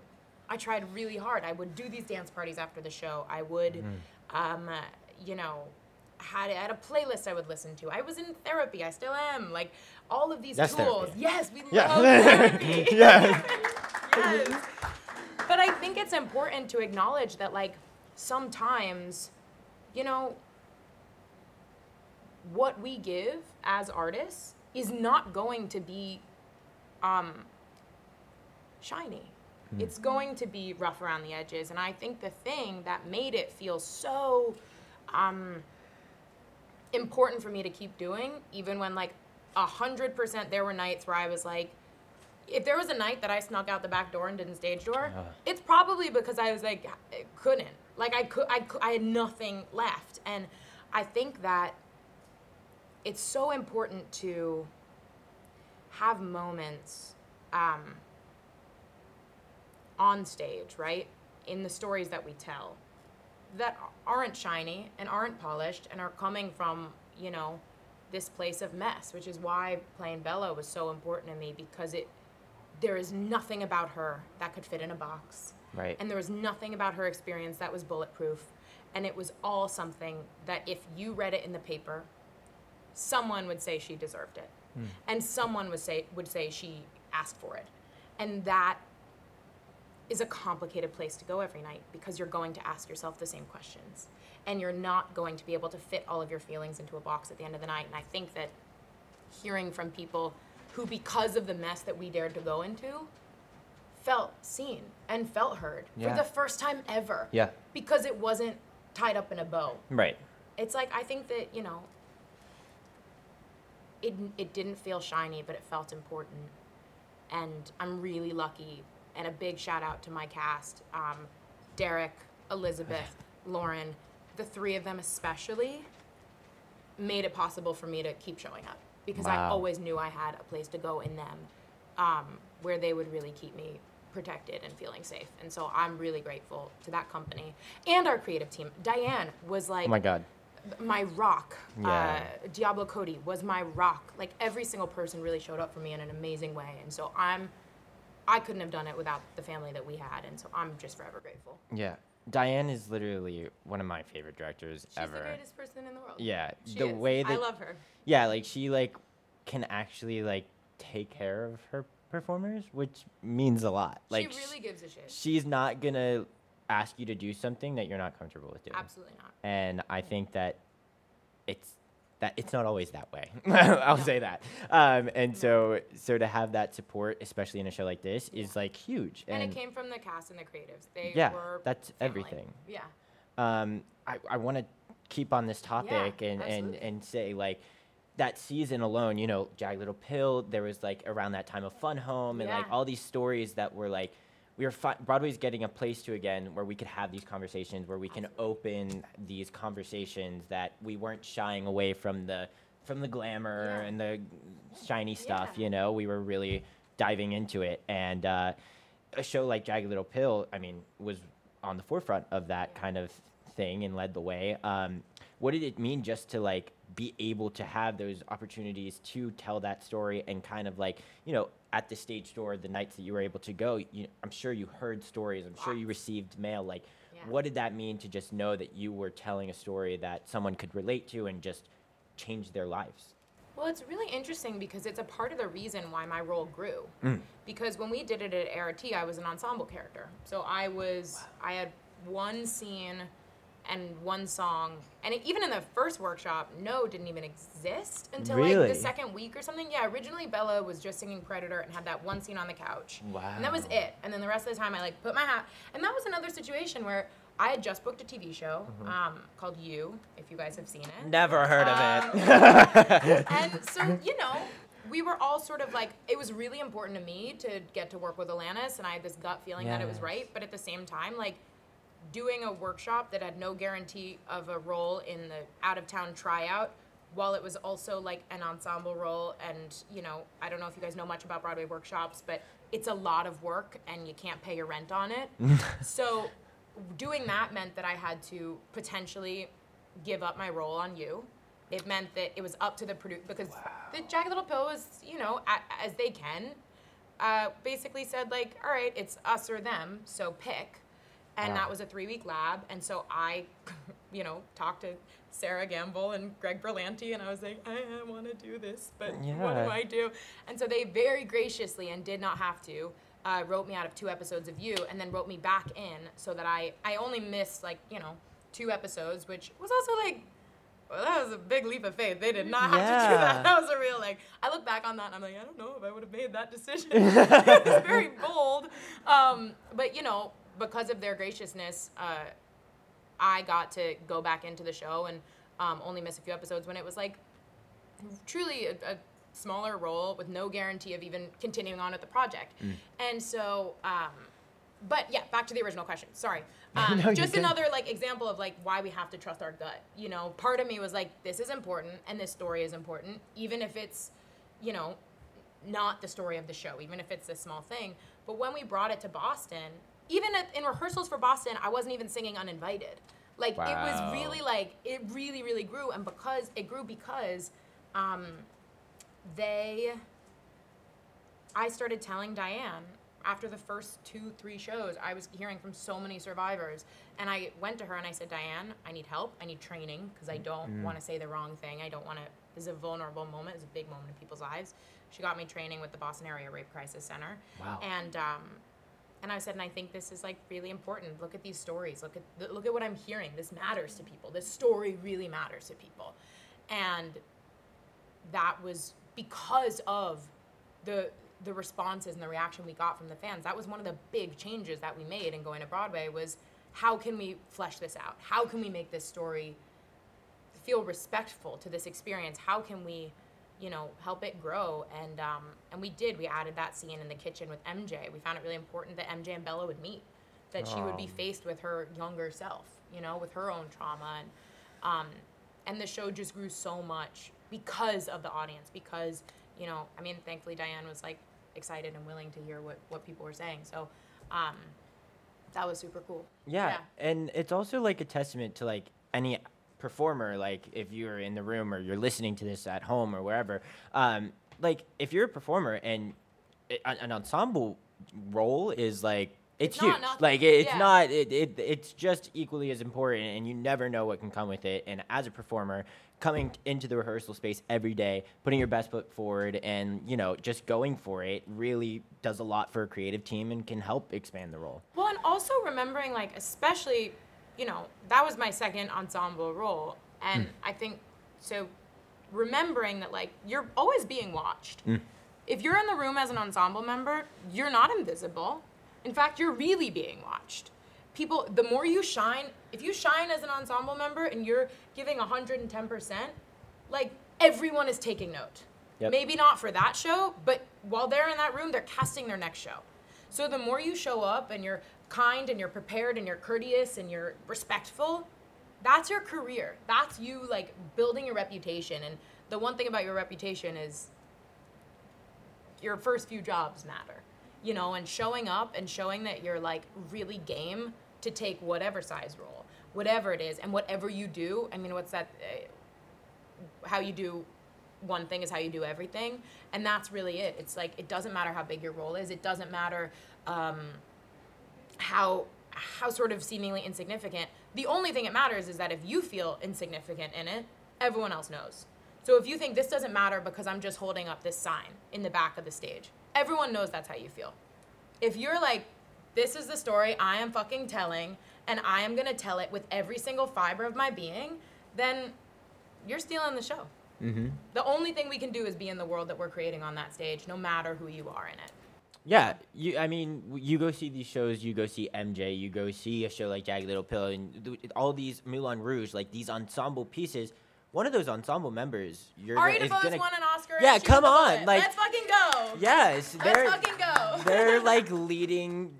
I tried really hard. I would do these dance parties after the show. I would, um, uh, you know, had had a playlist I would listen to. I was in therapy. I still am. Like all of these That's tools. therapy. Yes, we Yeah. love [LAUGHS] therapy. Yeah. yes. But I think it's important to acknowledge that, like, sometimes, you know, what we give as artists is not going to be um, shiny. It's going to be rough around the edges. And I think the thing that made it feel so um, important for me to keep doing, even when like a hundred percent there were nights where I was like, if there was a night that I snuck out the back door and didn't stage door, it's probably because I was like I couldn't. Like I could, I could, I had nothing left, and I think that it's so important to have moments um, on stage, right, in the stories that we tell, that aren't shiny and aren't polished and are coming from you know this place of mess, which is why playing Bella was so important to me because it there is nothing about her that could fit in a box. Right. And there was nothing about her experience that was bulletproof. And it was all something that if you read it in the paper, someone would say she deserved it. Hmm. And someone would say would say she asked for it. And that is a complicated place to go every night because you're going to ask yourself the same questions. And you're not going to be able to fit all of your feelings into a box at the end of the night. And I think that hearing from people who, because of the mess that we dared to go into, felt seen and felt heard Yeah. for the first time ever. Yeah. Because it wasn't tied up in a bow. Right. It's like I think that you know, it it didn't feel shiny, but it felt important, and I'm really lucky. And a big shout out to my cast, um, Derek, Elizabeth, [LAUGHS] Lauren, the three of them especially, made it possible for me to keep showing up because I always knew I had a place to go in them, um, where they would really keep me protected and feeling safe. And so I'm really grateful to that company and our creative team. Diane was like Oh my God. My rock. Yeah. Uh, Diablo Cody was my rock. Like every single person really showed up for me in an amazing way, and so I'm, I couldn't have done it without the family that we had, and so I'm just forever grateful. Yeah. Diane is literally one of my favorite directors She's ever. She's the greatest person in the world. Yeah, She the is. way I that love her. Yeah, like she like can actually like take care of her performers, which means a lot. Like she really gives a shit. she's not gonna ask you to do something that you're not comfortable with doing. Absolutely not. And I think that it's that it's not always that way. [LAUGHS] I'll say that. Um, and so so to have that support, especially in a show like this, is like huge. And, it came from the cast and the creatives. They Yeah, were that's family. everything. Yeah. um, I, I want to keep on this topic and, and, absolutely. and say like that season alone, you know, Jagged Little Pill, there was like around that time of Fun Home and like all these stories that were like, we are fi- Broadway's getting a place to again where we could have these conversations, where we can open these conversations that we weren't shying away from the from the glamour Yeah. and the shiny stuff. Yeah. You know, we were really diving into it, and uh, a show like Jagged Little Pill, I mean, was on the forefront of that kind of thing and led the way. Um, what did it mean just to like be able to have those opportunities to tell that story and kind of like you know at the stage door the nights that you were able to go you, i'm sure you heard stories i'm sure you received mail like Yeah. what did that mean to just know that you were telling a story that someone could relate to and just change their lives Well, it's really interesting because it's a part of the reason why my role grew. Because when we did it at ART, I was an ensemble character. So I was, I had one scene and one song. And it, even in the first workshop, No didn't even exist until like the second week or something. Yeah, originally Bella was just singing Predator and had that one scene on the couch. And that was it. And then the rest of the time, I like put my hat. And that was another situation where I had just booked a TV show um, called You, if you guys have seen it. never heard of Um, it [LAUGHS] and so you know we were all sort of like it was really important to me to get to work with Alanis and I had this gut feeling that it was right but at the same time like doing a workshop that had no guarantee of a role in the out of town tryout while it was also like an ensemble role and you know I don't know if you guys know much about Broadway workshops but it's a lot of work and you can't pay your rent on it [LAUGHS] so doing that meant that I had to potentially give up my role on you. It meant that it was up to the producer because the Jagged Little Pill was, you know, a, as they can, uh, basically said like, all right, it's us or them, so pick. And Wow. that was a three-week lab, and so I, [LAUGHS] you know, talked to Sera Gamble and Greg Berlanti, and I was like, I, want to do this, but what do I do? And so they very graciously and did not have to. Uh, wrote me out of two episodes of you, and then wrote me back in so that I I only missed like you know two episodes, which was also like well, that was a big leap of faith. They did not have to do that. [LAUGHS] That was a real like. I look back on that and I'm like, I don't know if I would have made that decision. [LAUGHS] it was very bold, um, but you know, because of their graciousness, uh, I got to go back into the show and um, only miss a few episodes when it was like truly a, a smaller role with no guarantee of even continuing on with the project. And so, um, but yeah, back to the original question. Sorry. [LAUGHS] Um, No, just another like example of like why we have to trust our gut. You know, part of me was like, this is important and this story is important, even if it's, you know, not the story of the show, even if it's a small thing. But when we brought it to Boston, even at, in rehearsals for Boston, I wasn't even singing uninvited. Like it was really like it really really grew, and because it grew because um, they, I started telling Diane after the first two three shows, I was hearing from so many survivors, and I went to her and I said, Diane, I need help. I need training because I don't Mm. want to say the wrong thing. I don't want to. This is a vulnerable moment. It's a big moment in people's lives. She got me training with the Boston Area Rape Crisis Center. Wow. And um, and I said, and I think this is like really important. Look at these stories. Look at look at what I'm hearing. This matters to people. This story really matters to people, and that was because of the the responses and the reaction we got from the fans. That was one of the big changes that we made in going to Broadway was how can we flesh this out? How can we make this story feel respectful to this experience? How can we, you know, help it grow? And um, and we did. We added that scene in the kitchen with MJ. We found it really important that MJ and Bella would meet, that she would be Oh. faced with her younger self, you know, with her own trauma and um, and the show just grew so much because of the audience. Because you know, I mean, thankfully Diane was like excited and willing to hear what what people were saying. So. Um, that was super cool. Yeah, and it's also like a testament to like any performer. Like if you're in the room or you're listening to this at home or wherever, um, like if you're a performer and i- an an ensemble role is like it's, It's huge. nothing. Like it, it's Yeah. not. It, it it's just equally as important, and you never know what can come with it. And as a performer. Coming into the rehearsal space every day, putting your best foot forward, and you know, just going for it really does a lot for a creative team and can help expand the role. Well, and also remembering, like, especially, you know, that was my second ensemble role. And hmm. I think, so remembering that, like, you're always being watched. Hmm. If you're in the room as an ensemble member, you're not invisible. In fact, you're really being watched. People, the more you shine, if you shine as an ensemble member and you're giving 110%, like, everyone is taking note. Yep. Maybe not for that show, but while they're in that room, they're casting their next show. So the more you show up and you're kind and you're prepared and you're courteous and you're respectful, that's your career. That's you like building your reputation. And the one thing about your reputation is your first few jobs matter. You know, and showing up and showing that you're like really game to take whatever size role, whatever it is, and whatever you do. I mean, what's that? Uh, how you do one thing is how you do everything and that's really it it's like it doesn't matter how big your role is it doesn't matter um, how how sort of seemingly insignificant the only thing it matters is that if you feel insignificant in it everyone else knows so if you think this doesn't matter because i'm just holding up this sign in the back of the stage everyone knows that's how you feel if you're like this is the story i am fucking telling and i am going to tell it with every single fiber of my being then you're stealing the show Mm-hmm. the only thing we can do is be in the world that we're creating on that stage, no matter who you are in it. Yeah, you. I mean, you go see these shows. You go see MJ. You go see a show like Jagged Little Pill, and th- all these Moulin Rouge, like these ensemble pieces. One of those ensemble members, you're Ari gonna, gonna, won an Oscar. Yeah, come on, like- let's fucking go. Yes, they're let's fucking go. they're [LAUGHS] like leading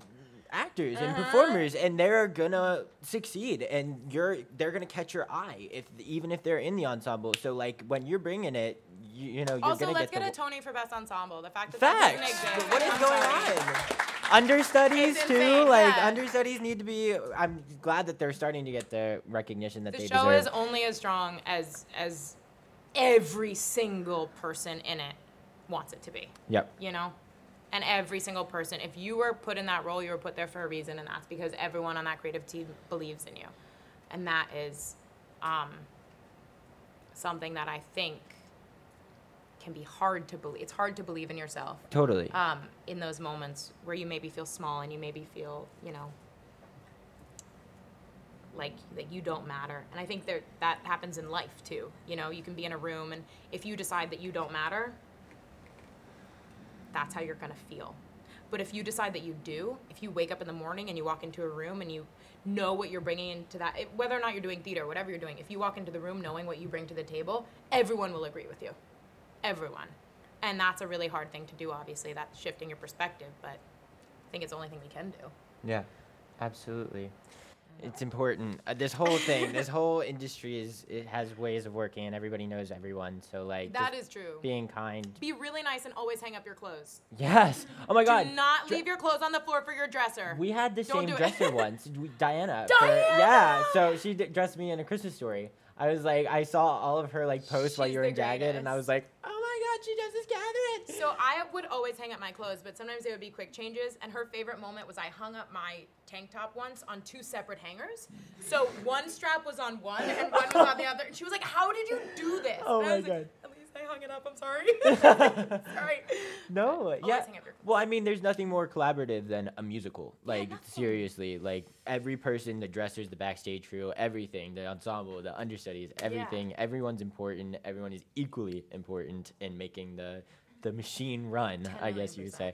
actors and Uh-huh. performers, and they're gonna succeed, and you're they're gonna catch your eye if even if they're in the ensemble. So like when you're bringing it, you, you know you're also, gonna let's get get, the a Tony for best ensemble. The fact that that doesn't facts. exist. What is I'm going sorry. on? [LAUGHS] understudies too. insane, Like yeah. understudies need to be. I'm glad that they're starting to get the recognition that the they deserve. The show is only as strong as as every single person in it wants it to be. Yep. You know? And every single person, if you were put in that role, you were put there for a reason, and that's because everyone on that creative team believes in you. And that is um, something that I think can be hard to believe. It's hard to believe in yourself. Totally. Um, in those moments where you maybe feel small and you maybe feel, you know, like that you don't matter. And I think that that happens in life too. You know, you can be in a room and if you decide that you don't matter, that's how you're gonna feel. But if you decide that you do, if you wake up in the morning and you walk into a room and you know what you're bringing into that, whether or not you're doing theater, whatever you're doing, if you walk into the room knowing what you bring to the table, everyone will agree with you. Everyone. And that's a really hard thing to do, obviously. That's shifting your perspective, but I think it's the only thing we can do. Yeah, absolutely. It's important. Uh, this whole thing, this whole industry is it has ways of working, and everybody knows everyone. So like that is true. Being kind. Be really nice and always hang up your clothes. Yes. Oh my God. Do not leave your clothes on the floor for your dresser. We had the Don't same dresser [LAUGHS] once, we- Diana. for- yeah, so she d- dressed me in a Christmas story. I was like, I saw all of her like posts while you were in Jagged, and I was like, oh God, she does this Kathryn. So I would always hang up my clothes, but sometimes they would be quick changes. And her favorite moment was I hung up my tank top once on two separate hangers. So one strap was on one and one was on the other. And she was like, "How did you do this?" Oh and I my was God. Like, I hung it up. I'm sorry. [LAUGHS] sorry. No, yeah. up your Well, I mean, there's nothing more collaborative than a musical. Like seriously, like every person, the dressers, the backstage crew, everything, the ensemble, the understudies, everything. Everyone's important. Everyone is equally important in making the the machine run. I guess you would say.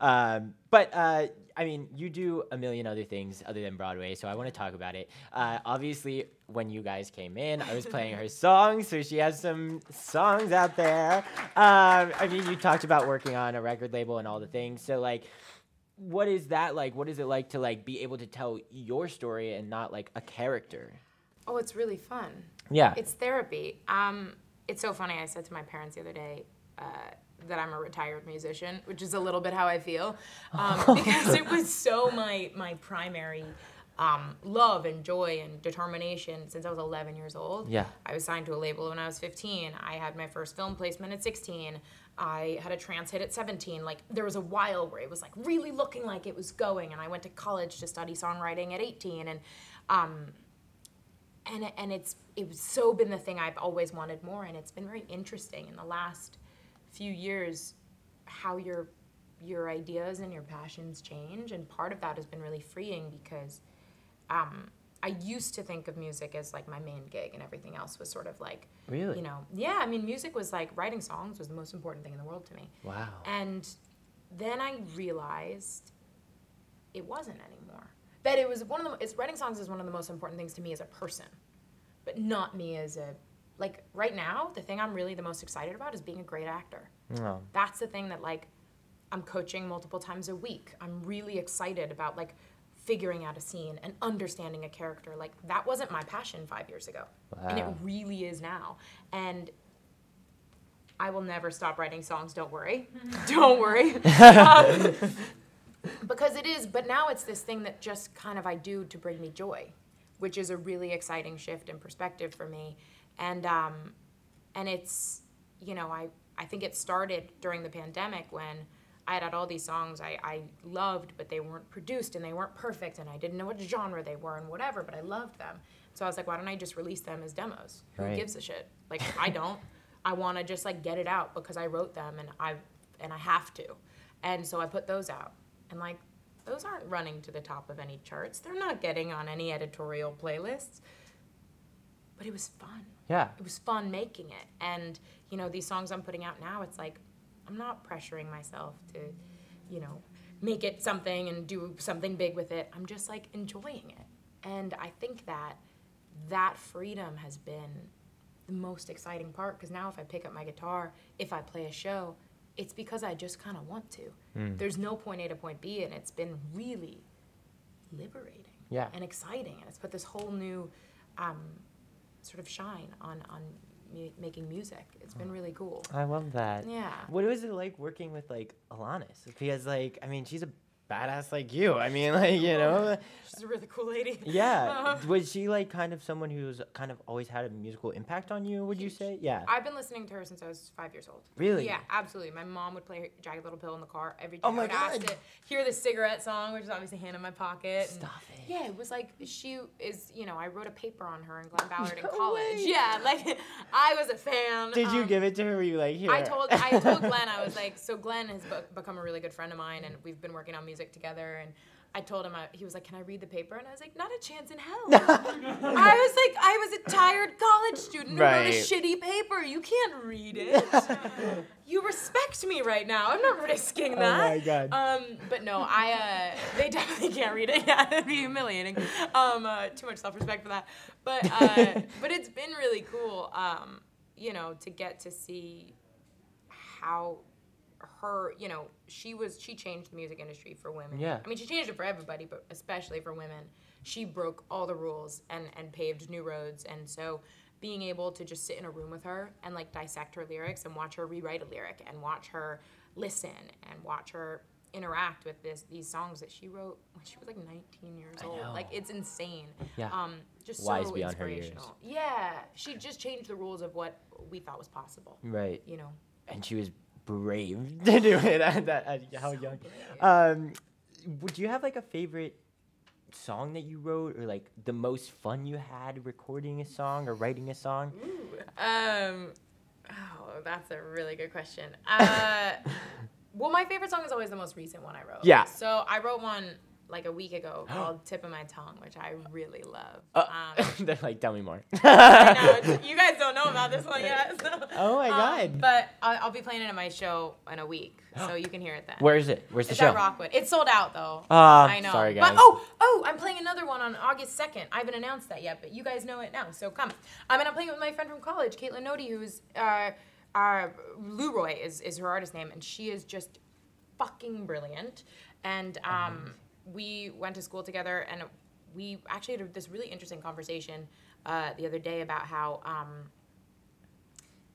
Um, but uh, I mean, you do a million other things other than Broadway, so I want to talk about it. Uh, obviously, when you guys came in, I was playing her songs, so she has some songs out there. Um, I mean, you talked about working on a record label and all the things. So, like, what is that like? What is it like to like be able to tell your story and not like a character? Oh, it's really fun. Yeah. It's therapy. Um, it's so funny. I said to my parents the other day uh, that I'm a retired musician, which is a little bit how I feel, [LAUGHS] um, because it was so my my primary um, love and joy and determination since I was 11 years old. Yeah. I was signed to a label when I was 15. I had my first film placement at 16. I had a trans hit at 17. Like there was a while where it was like really looking like it was going, and I went to college to study songwriting at 18, and um, and it- and it's it's so been the thing I've always wanted more, and it's been very interesting in the last few years how your your ideas and your passions change, and part of that has been really freeing because um, I used to think of music as like my main gig, and everything else was sort of like Really? you know yeah. I mean, music was like writing songs was the most important thing in the world to me. Wow. And then I realized it wasn't anymore. That it was one of the it's writing songs is one of the most important things to me as a person, but not me as a like right now. The thing I'm really the most excited about is being a great actor. No. That's the thing that like I'm coaching multiple times a week. I'm really excited about like figuring out a scene and understanding a character. Like that wasn't my passion 5 years ago. And it really is now. And I will never stop writing songs, don't worry. [LAUGHS] don't worry. [LAUGHS] Um, because it is, but now it's this thing that just kind of I do to bring me joy, which is a really exciting shift in perspective for me. And um, and it's you know I I think it started during the pandemic when I had had all these songs I, I loved, but they weren't produced and they weren't perfect, and I didn't know what genre they were and whatever, but I loved them. So I was like, why don't I just release them as demos? Who Right. gives a shit? Like I don't. I want to just like get it out because I wrote them and I and I have to. And so I put those out. And like those aren't running to the top of any charts. They're not getting on any editorial playlists. But it was fun. Yeah. It was fun making it. And, you know, these songs I'm putting out now, it's like I'm not pressuring myself to, you know, make it something and do something big with it. I'm just like enjoying it. And I think that that freedom has been the most exciting part because now if I pick up my guitar, if I play a show, it's because I just kind of want to. Mm. There's no point A to point B, and it's been really liberating Yeah. and exciting, and it's put this whole new um, sort of shine on on mu- making music. It's been mm. really cool. I love that. Yeah. What was it like working with like Alanis? Because like I mean she's a badass like you. I mean like you know. She's a really cool lady. Yeah. Uh, [LAUGHS] was she like kind of someone who's kind of always had a musical impact on you? Would you say? Yeah. I've been listening to her since I was five years old. Really? Yeah, absolutely. My mom would play Jagged Little Pill in the car every day. Oh I my would ask God. to hear the cigarette song, which is obviously Hand in My Pocket. and- Stop it. Yeah, it was like she is. You know, I wrote a paper on her in Glenn Ballard in [LAUGHS] college. way. Yeah, like [LAUGHS] I was a fan. Did you um, give it to her? Were you like here? I told I told Glenn I was like, so Glenn has be- become a really good friend of mine, and we've been working on music together. And I told him I, he was like, "Can I read the paper?" And I was like, "Not a chance in hell." [LAUGHS] I was like, I was a tired college student who wrote a shitty paper. You can't read it. [LAUGHS] you respect me right now. I'm not risking that. Oh that. my God. Um, but no, I uh, they [LAUGHS] definitely can't read it. Yeah, it'd be humiliating. Um, uh, too much self-respect for that. But uh, but it's been really cool. Um, you know, to get to see how her, you know, she was she changed the music industry for women. Yeah. I mean, she changed it for everybody, but especially for women. She broke all the rules and and paved new roads. And so being able to just sit in a room with her and like dissect her lyrics and watch her rewrite a lyric and watch her listen and watch her interact with this these songs that she wrote when she was like 19 years I old. know. Like it's insane. Yeah. Um just Wise so beyond her years. inspirational. Yeah. She just changed the rules of what we thought was possible. Right. You know. And she was brave [LAUGHS] to do it at that at how young. Um, would you have like a favorite song that you wrote, or like the most fun you had recording a song or writing a song? Um, oh, that's a really good question. Uh, [LAUGHS] well, my favorite song is always the most recent one I wrote. Yeah. So I wrote one like a week ago [GASPS] called "Tip of My Tongue," which I really love. Uh, Um, [LAUGHS] then like, tell me more. [LAUGHS] I know, [LAUGHS] you guys don't know about this one yet. So, Oh my um, God. But I'll, I'll be playing it at my show in a week, [GASPS] so you can hear it then. Where is it? Where's the it's show? at Rockwood. It's sold out though. Ah, I know. sorry, guys. But oh, oh, I'm playing another one on August 2nd. I haven't announced that yet, but you guys know it now, so come. I mean, I'm playing it with my friend from college, Caitlin Nodi, who's uh, uh, Leroy is is her artist name, and she is just fucking brilliant. And um, we went to school together, and we actually had this really interesting conversation uh, the other day about how. Um,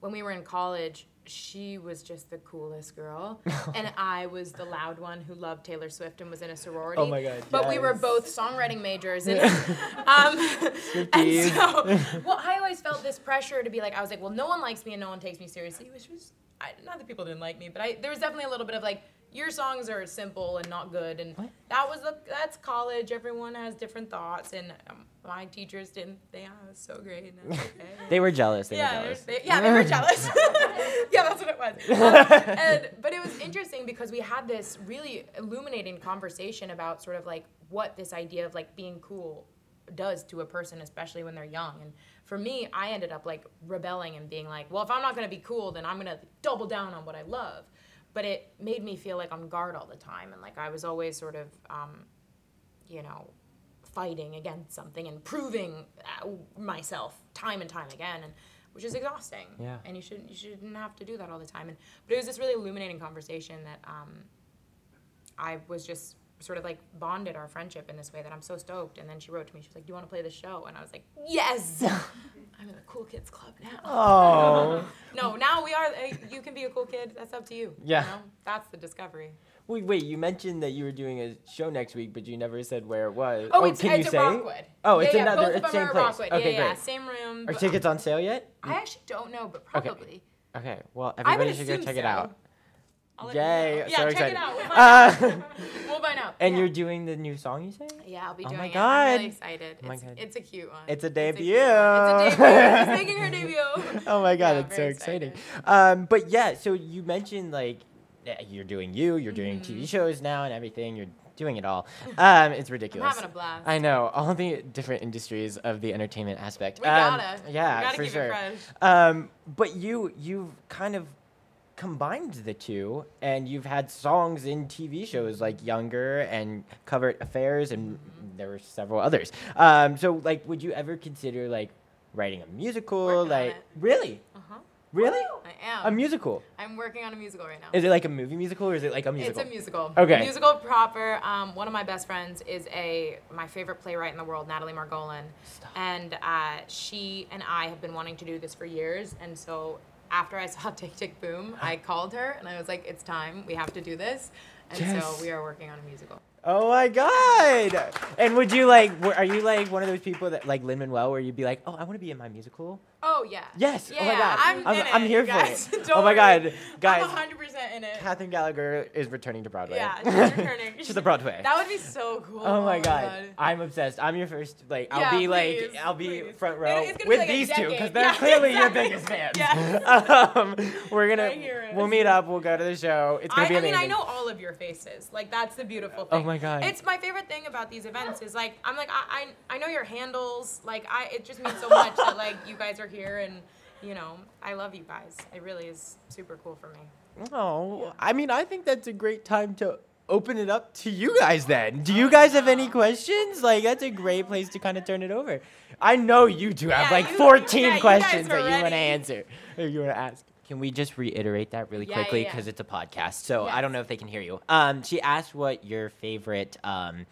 when we were in college, she was just the coolest girl, [LAUGHS] and I was the loud one who loved Taylor Swift and was in a sorority. Oh my God, But we were both songwriting majors, and [LAUGHS] um, and so [LAUGHS] well, I always felt this pressure to be like, I was like, well, no one likes me and no one takes me seriously, which was I, not that people didn't like me, but I there was definitely a little bit of like. Your songs are simple and not good, and that was the, that's college. Everyone has different thoughts, and um, my teachers didn't think I was so great. And that's okay. [LAUGHS] They were jealous. They yeah, were jealous. They, yeah, they were jealous. [LAUGHS] [LAUGHS] yeah, that's what it was. Um, and but it was interesting because we had this really illuminating conversation about sort of like what this idea of like being cool does to a person, especially when they're young. And for me, I ended up like rebelling and being like, well, if I'm not gonna be cool, then I'm gonna double down on what I love. But it made me feel like on guard all the time, and like I was always sort of, um, you know, fighting against something and proving uh, myself time and time again, and which is exhausting. Yeah. And you shouldn't you shouldn't have to do that all the time. And but it was this really illuminating conversation that um, I was just sort of like bonded our friendship in this way that I'm so stoked. And then she wrote to me, she was like, "Do you want to play the show?" And I was like, "Yes." [LAUGHS] I'm in the cool kids club now. Oh. no, now we are. uh, You can be a cool kid. That's up to you. Yeah. You know? That's the discovery. Wait, wait. You mentioned that you were doing a show next week, but you never said where it was. Oh, it's, can it's you at say? Rockwood. Oh, it's yeah, yeah, another. Both it's of them same are place. Rockwood. Okay, yeah, yeah, great. same room. Are tickets on sale yet? I actually don't know, but probably. Okay. okay. Well, everybody should go assume check it out. I'll Yay! Yeah, so check excited. it out. We'll [LAUGHS] find Uh, out. we'll find out. And yeah. you're doing the new song, you say? Yeah, I'll be doing Oh doing my it. God. I'm really excited. Oh my it's, God. it's a cute one. It's a debut. It's a debut. [LAUGHS] She's making her debut. oh my god, Yeah, it's so exciting. Um, but yeah, so you mentioned like you're doing you, you're doing Mm-hmm. TV shows now and everything. You're doing it all. [LAUGHS] Um, it's ridiculous. I'm having a blast. I know all the different industries of the entertainment aspect. We Um, gotta. Yeah, We gotta for keep it sure. fresh. Um, but you you've kind of combined the two and you've had songs in TV shows like Younger and Covert Affairs and Mm-hmm. there were several others. Um, so like would you ever consider like writing a musical Working like really? Uh-huh. Really? I am. A musical? I'm working on a musical right now. Is it like a movie musical or is it like a musical? It's a musical. Okay. Musical proper. Um, one of my best friends is a my favorite playwright in the world, Natalie Margolin, and uh, she and I have been wanting to do this for years. And so after I saw [LAUGHS] Tick Tick Boom, I called her and I was like, "It's time. We have to do this." And Yes. so we are working on a musical. Oh my god! And would you like? Are you like one of those people that like Lin Manuel, where you'd be like, "Oh, I want to be in my musical." Oh yeah. Yes. Yeah, oh my god. I'm, I'm, I'm here you for guys. it. [LAUGHS] Oh my god, guys. I'm 100 percent in it. Kathryn Gallagher is returning to Broadway. Yeah, [LAUGHS] she's returning. to the Broadway. That would be so cool. Oh my god. I'm obsessed. I'm your first. Like, I'll Yeah, be like, I'll be please. front row be with like these two because they're Yeah, clearly exactly. your biggest fans. Yes. [LAUGHS] um, we're gonna, I hear it. we'll meet up. We'll go to the show. It's gonna I, be I mean, I know all of your faces. Like that's the beautiful thing. Oh my God. It's my favorite thing about these events is like I'm like I I, I know your handles. Like I it just means so much that like you guys are here and you know I love you guys. It really is super cool for me. Oh, I mean, I think that's a great time to open it up to you guys then. Do you guys have any questions? Like, that's a great place to kind of turn it over. I know you two have Yeah, like you- 14 yeah, you questions that you want to answer, or you want to ask. Can we just reiterate that really Yeah, quickly yeah, yeah. because it's a podcast, so I don't know if they can hear you. Um, she asked what your favorite, um,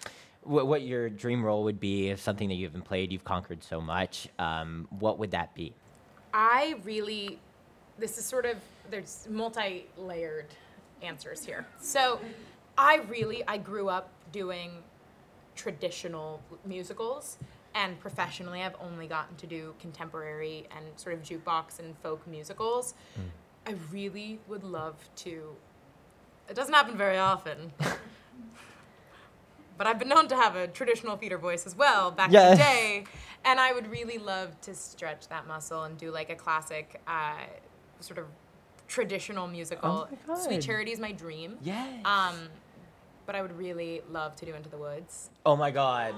what, what your dream role would be if something that you haven't played, you've conquered so much. Um, what would that be? I really, this is sort of, there's multi layered answers here. So I really, I grew up doing traditional musicals. And professionally, I've only gotten to do contemporary and sort of jukebox and folk musicals. I really would love to. It doesn't happen very often. But I've been known to have a traditional theater voice as well back in the day. And I would really love to stretch that muscle and do like a classic, uh, sort of traditional musical. Oh Sweet Charity is my dream. Yes. Um, but I would really love to do Into the Woods. Oh my God!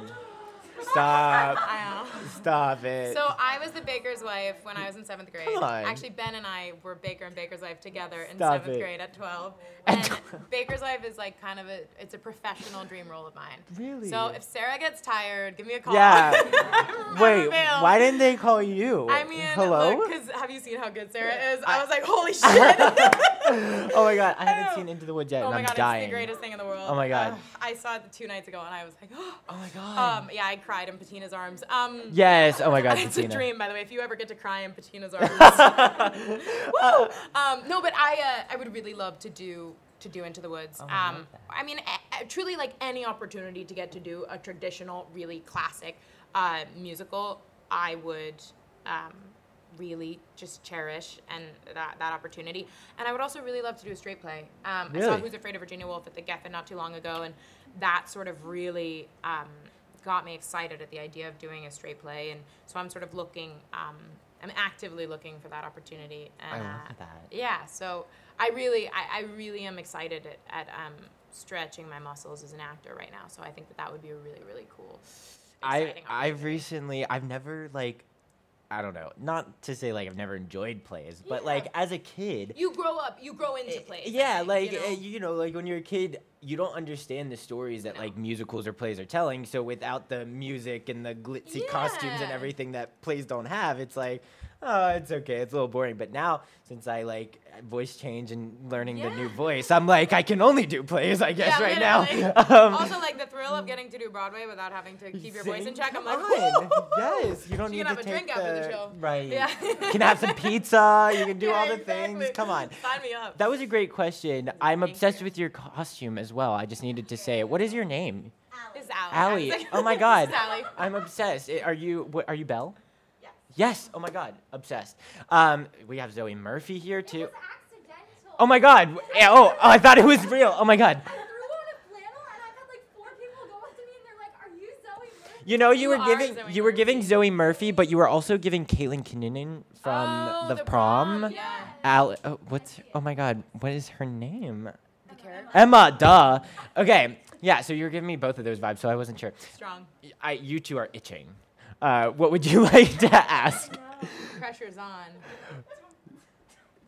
Stop! [LAUGHS] Stop it! So I was the baker's wife when I was in seventh grade. Come on. Actually, Ben and I were baker and baker's wife together in Stop seventh it. grade at 12. [LAUGHS] And baker's wife is like kind of a, it's a professional dream role of mine. Really? So if Sarah gets tired, give me a call. Yeah. [LAUGHS] Wait, why didn't they call you? I mean, hello? because have you seen how good Sarah is? I, was like, holy shit. oh my god, I haven't seen Into the Woods yet, oh and my I'm god, dying. it's the greatest thing in the world. Oh my God. Ugh, I saw it two nights ago and I was like, [GASPS] oh my god. Um, yeah, I cried in Patina's arms. Um, Yes, oh my God, [LAUGHS] it's Patina. a dream, by the way. If you ever get to cry in Patina's [LAUGHS] arms, [LAUGHS] Woo! Um, no, but I, uh, I would really love to do to do Into the Woods. Oh, I um. I mean, a- a- truly, like any opportunity to get to do a traditional, really classic uh, musical, I would. Um, really just cherish and that, that opportunity and i would also really love to do a straight play um, i saw who's afraid of virginia woolf at the geffen not too long ago and that sort of really um, got me excited at the idea of doing a straight play and so i'm sort of looking um, i'm actively looking for that opportunity and I love uh, that. yeah so i really i, I really am excited at, at um, stretching my muscles as an actor right now so i think that that would be a really really cool I I've recently I've never like I don't know, not to say like I've never enjoyed plays, but like as a kid, you grow up you grow into plays yeah, think, like you know? uh, you know, like when you're a kid, you don't understand the stories that like musicals or plays are telling. So without the music and the glitzy costumes and everything that plays don't have, it's like, oh, it's okay, it's a little boring. But now, since I like voice change and learning the new voice, I'm like, I can only do plays, I guess, Yeah, right now. [LAUGHS] um, also, like the thrill of getting to do Broadway without having to keep your voice in check. I'm like. Yes, you don't So need you to can have a take drink after the the- show. Right. Yeah. you can have some pizza. You can do [LAUGHS] Yeah, all the exactly. things. Come on. Sign me up. That was a great question. I'm obsessed with your costume as well. I just needed to say it. What is your name? It's Allie. Allie. Oh my [LAUGHS] God. I'm obsessed. Are you? What, are you Belle? Yes. Oh my God. Obsessed. Um, we have Zoe Murphy here too. Oh my god. [LAUGHS] Oh, oh, I thought it was real. Oh my god. You know, you, You were giving Zoe you were giving Zoe Murphy, but you were also giving Caitlin Kinnunen from Oh, the, the prom. prom, yeah. Al, oh, what's? Oh my God, what is her name? The character. Emma. Duh. Okay. Yeah. So you were giving me both of those vibes, so I wasn't sure. Strong. I, you two are itching. Uh, what would you [LAUGHS] like to ask? Pressure's on.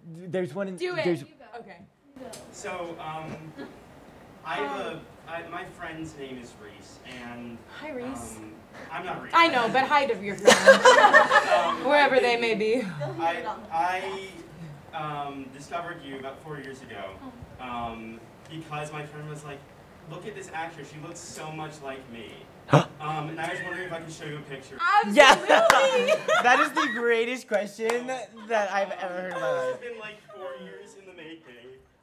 There's one. In, Do it. There's, Okay. So, um, I have a, I, my friend's name is Reese, and Hi, Reese. Um, I'm not Reese. I know, but hi to your friends, [LAUGHS] Um, [LAUGHS] wherever I they may be. I, I um, discovered you about four years ago um, because my friend was like, look at this actress. She looks so much like me. Um, and I was wondering if I could show you a picture. Yeah. [LAUGHS] that is the greatest question that I've ever heard in my life. It's been like four years in the making.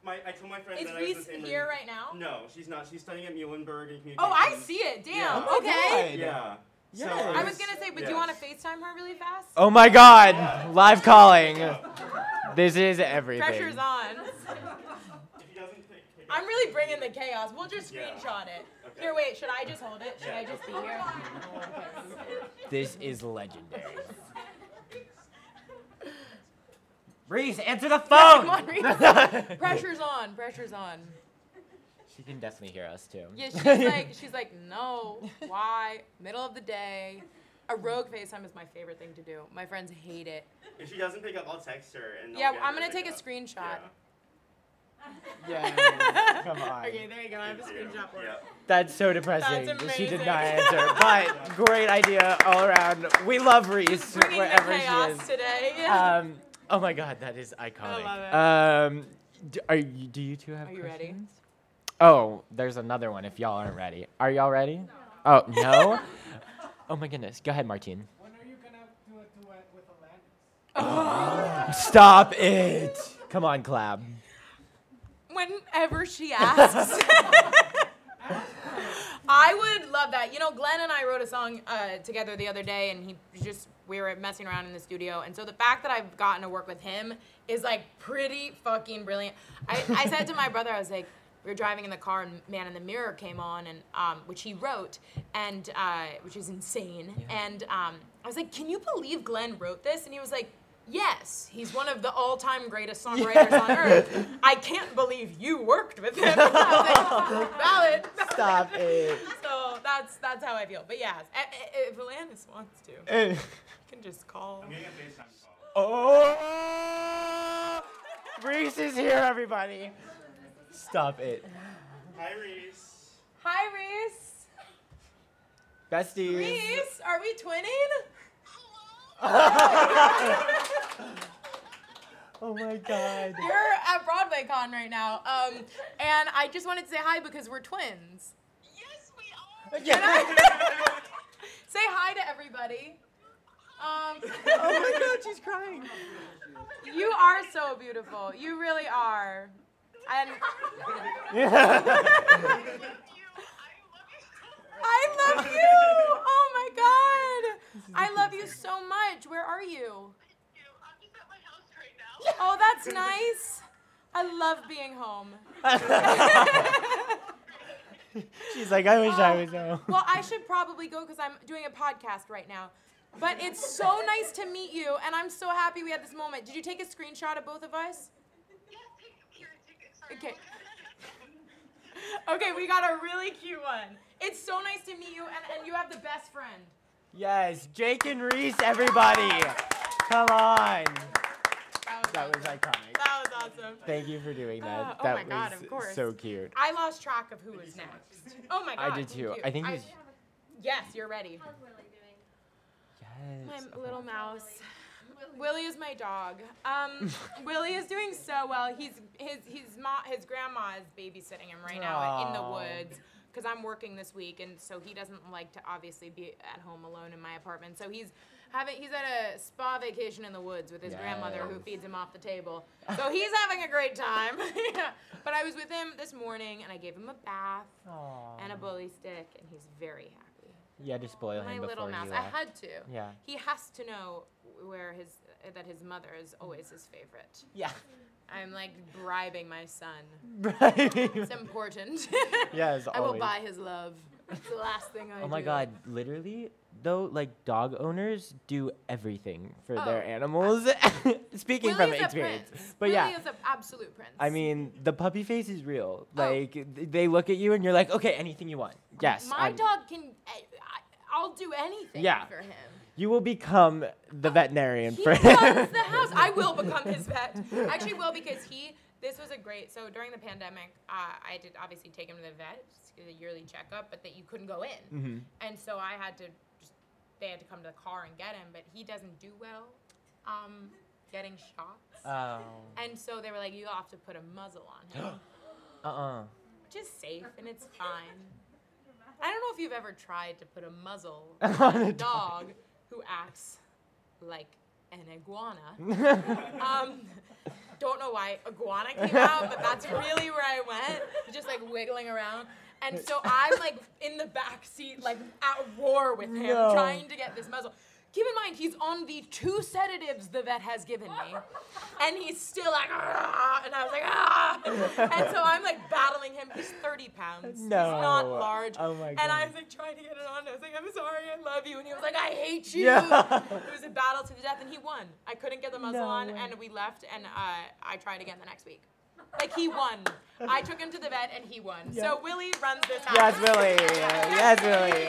My, I told my friend Is that I was Reese the same here room. right now? No, she's not. She's studying at Muhlenberg in communications. Oh, I see it. Damn. Yeah. Oh okay. Yeah. So I was gonna say, but do you want to FaceTime her really fast? Oh my God! Live calling. This is everything. Pressure's on. I'm really bringing the chaos. We'll just Yeah. screenshot it. Here, wait. Should I just hold it? Should I just be here? This is legendary. Reese, answer the phone. Come on, Reese. [LAUGHS] Pressure's on. Pressure's on. She can definitely hear us too. Yeah, she's [LAUGHS] like, she's like, no, why? Middle of the day. A rogue FaceTime is my favorite thing to do. My friends hate it. If she doesn't pick up, I'll text her. And I'll Yeah, get I'm her gonna to take pick a up. screenshot. Yeah, [LAUGHS] come on. Okay, there you go. I have a screenshot for it. That's so depressing. That's that She did amazing. not answer, but great idea all around. We love Reese Bringing the wherever she chaos is. today. Um, oh my God, that is iconic. love it. Um, d- are you, do you two have Are you ready? questions? Oh, there's another one. If y'all aren't ready, are y'all ready? Oh no. [LAUGHS] oh my goodness. Go ahead, Martine. When are you gonna do a duet with Alanis? [GASPS] Stop it. Come on, Clab. Whenever she asks. [LAUGHS] I would love that. You know, Glenn and I wrote a song uh, together the other day, and he just we were messing around in the studio, and so the fact that I've gotten to work with him is like pretty fucking brilliant. I, I said to my brother, I was like, we were driving in the car, and Man in the Mirror came on, and um, which he wrote, and uh, which is insane. And um, I was like, can you believe Glenn wrote this? And he was like. Yes, he's one of the all-time greatest songwriters on earth. I can't believe you worked with him. [LAUGHS] I was like, Valid. [LAUGHS] Stop it. [LAUGHS] So that's that's how I feel. But yeah, i- i- if Alanis wants to, Eh. you can just call. I'm getting a FaceTime call. Oh! Reese is here, everybody. Stop it. Hi, Reese. Hi, Reese. Besties. Reese, are we twinning? Oh my god. You're at BroadwayCon right now, um, and I just wanted to say hi because we're twins. Yes, we are. [LAUGHS] say hi to everybody. Um, oh my god, she's crying. You are so beautiful. You really are. And [LAUGHS] I love you. I love you. Oh my god. I love you so much. Where are you? Right Oh, that's nice. I love being home. [LAUGHS] She's like, I wish I was home. Oh, well, I should probably go because I'm doing a podcast right now. But it's so nice to meet you, and I'm so happy we had this moment. Did you take a screenshot of both of us? Yeah, take, here, take okay. [LAUGHS] Okay, we got a really cute one. It's so nice to meet you, and, and you have the best friend. Yes, Jake and Reese, everybody. Come on. That was iconic. That was awesome. Thank you for doing that. Uh, oh that my God, was of course. so cute. I lost track of who was next. Oh my god. I did thank too. you. I think he was. Yes, you're ready. My Yes. My little mouse. Willie is my dog. Um, [LAUGHS] Willie is doing so well. He's his his mo- his grandma is babysitting him right now in the woods because I'm working this week, and so he doesn't like to obviously be at home alone in my apartment. So he's having he's at a spa vacation in the woods with his grandmother who Yes. feeds him off the table. So he's having a great time. [LAUGHS] but I was with him this morning, and I gave him a bath and a bully stick, and he's very happy. You had to spoil My him little before mouse. he I left. had to. Yeah. He has to know where his that his mother is always his favorite. Yeah. I'm like bribing my son. Bribing. It's important. [LAUGHS] Yes, I will always. buy his love. It's the last thing I do. Oh my do. god, literally though, like dog owners do everything for oh, their Oh, animals. [LAUGHS] Speaking Willie from is experience. prince. But Willie yeah. is an absolute prince. I mean, the puppy face is real. Oh. Like th- they look at you and you're like, "Okay, anything you want." Yes. My I'm- dog can. I, I- I'll do anything Yeah. for him. You will become the veterinarian He for runs the house. I will [LAUGHS] become his vet. I actually will because he. This was a great. So during the pandemic, uh, I did obviously take him to the vet, a yearly checkup, but that you couldn't go in, Mhm. and so I had to. Just, they had to come to the car and get him, but he doesn't do well, um, getting shots. Oh. And so they were like, you have to put a muzzle on him, [GASPS] Uh-uh. which is safe and it's fine. I don't know if you've ever tried to put a muzzle [LAUGHS] On a dog. Who acts like an iguana. [LAUGHS] um, don't know why iguana came out, but that's really where I went. Just like wiggling around. And so I'm like in the back seat, like at war with him, No. trying to get this muzzle. Keep in mind, he's on the two sedatives the vet has given me. And he's still like, "Ah," and I was like, ah. And so I'm like battling him. He's 30 pounds. No. He's not large. Oh my And I was like trying to get it on. I was like, I'm sorry, I love you. And he was like, I hate you. Yeah. It was a battle to the death, and he won. I couldn't get the muzzle No on, and we left, and uh, I tried again the next week. Like he won. I took him to the vet, and he won. Yeah. So Willie runs this house. Yes, Willie. Yes, Willie.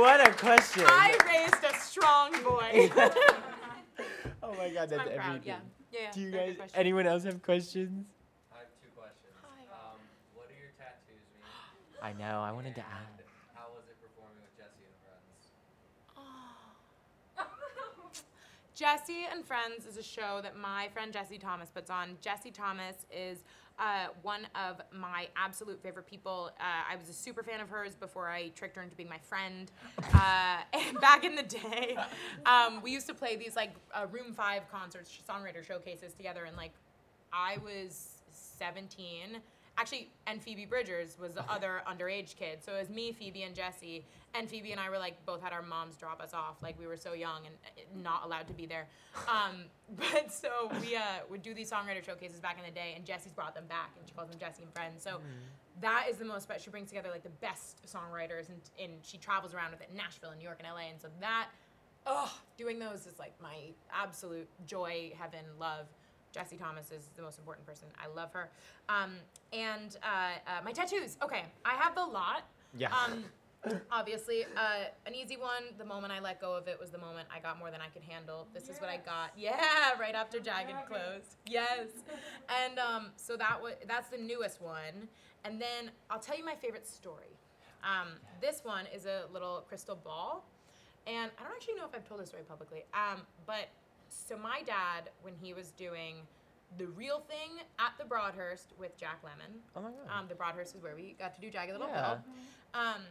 What a question. I raised a strong boy. [LAUGHS] [LAUGHS] oh my god, that's I'm proud, everything. yeah. Yeah, yeah, Do you guys anyone else have questions? I have two questions. Um, what do your tattoos mean? I know, I wanted to ask. And how was it performing with Jesse and Friends? Jesse and Friends is a show that my friend Jesse Thomas puts on. Jesse Thomas is uh, one of my absolute favorite people. Uh, I was a super fan of hers before I tricked her into being my friend. Uh, [LAUGHS] back in the day, um, we used to play these like uh, Room Five concerts, songwriter showcases together, and like I was 17. Actually, and Phoebe Bridgers was the other underage kid. So it was me, Phoebe, and Jesse. And Phoebe and I were like, both had our moms drop us off. Like we were so young and uh, not allowed to be there. Um, [LAUGHS] but so we uh, would do these songwriter showcases back in the day, and Jesse's brought them back, and she calls them Jesse and Friends. So that is the most special. She brings together like the best songwriters, and, and she travels around with it in Nashville and New York and LA. And so that, oh, doing those is like my absolute joy, heaven, love. Jesse Thomas is the most important person. I love her. Um, and uh, uh, my tattoos. Okay, I have the lot. Yeah. Um, obviously, uh, an easy one. The moment I let go of it was the moment I got more than I could handle. This is what I got. Yeah, [LAUGHS] right after Jagged closed. Yes. And um, so that was that's the newest one. And then I'll tell you my favorite story. Um, this one is a little crystal ball, and I don't actually know if I've told this story publicly. Um, but so my dad, when he was doing the real thing at the Broadhurst with Jack Lemmon. Oh my God. Um, the Broadhurst is where we got to do Jagged Little Yeah. Pill. Um,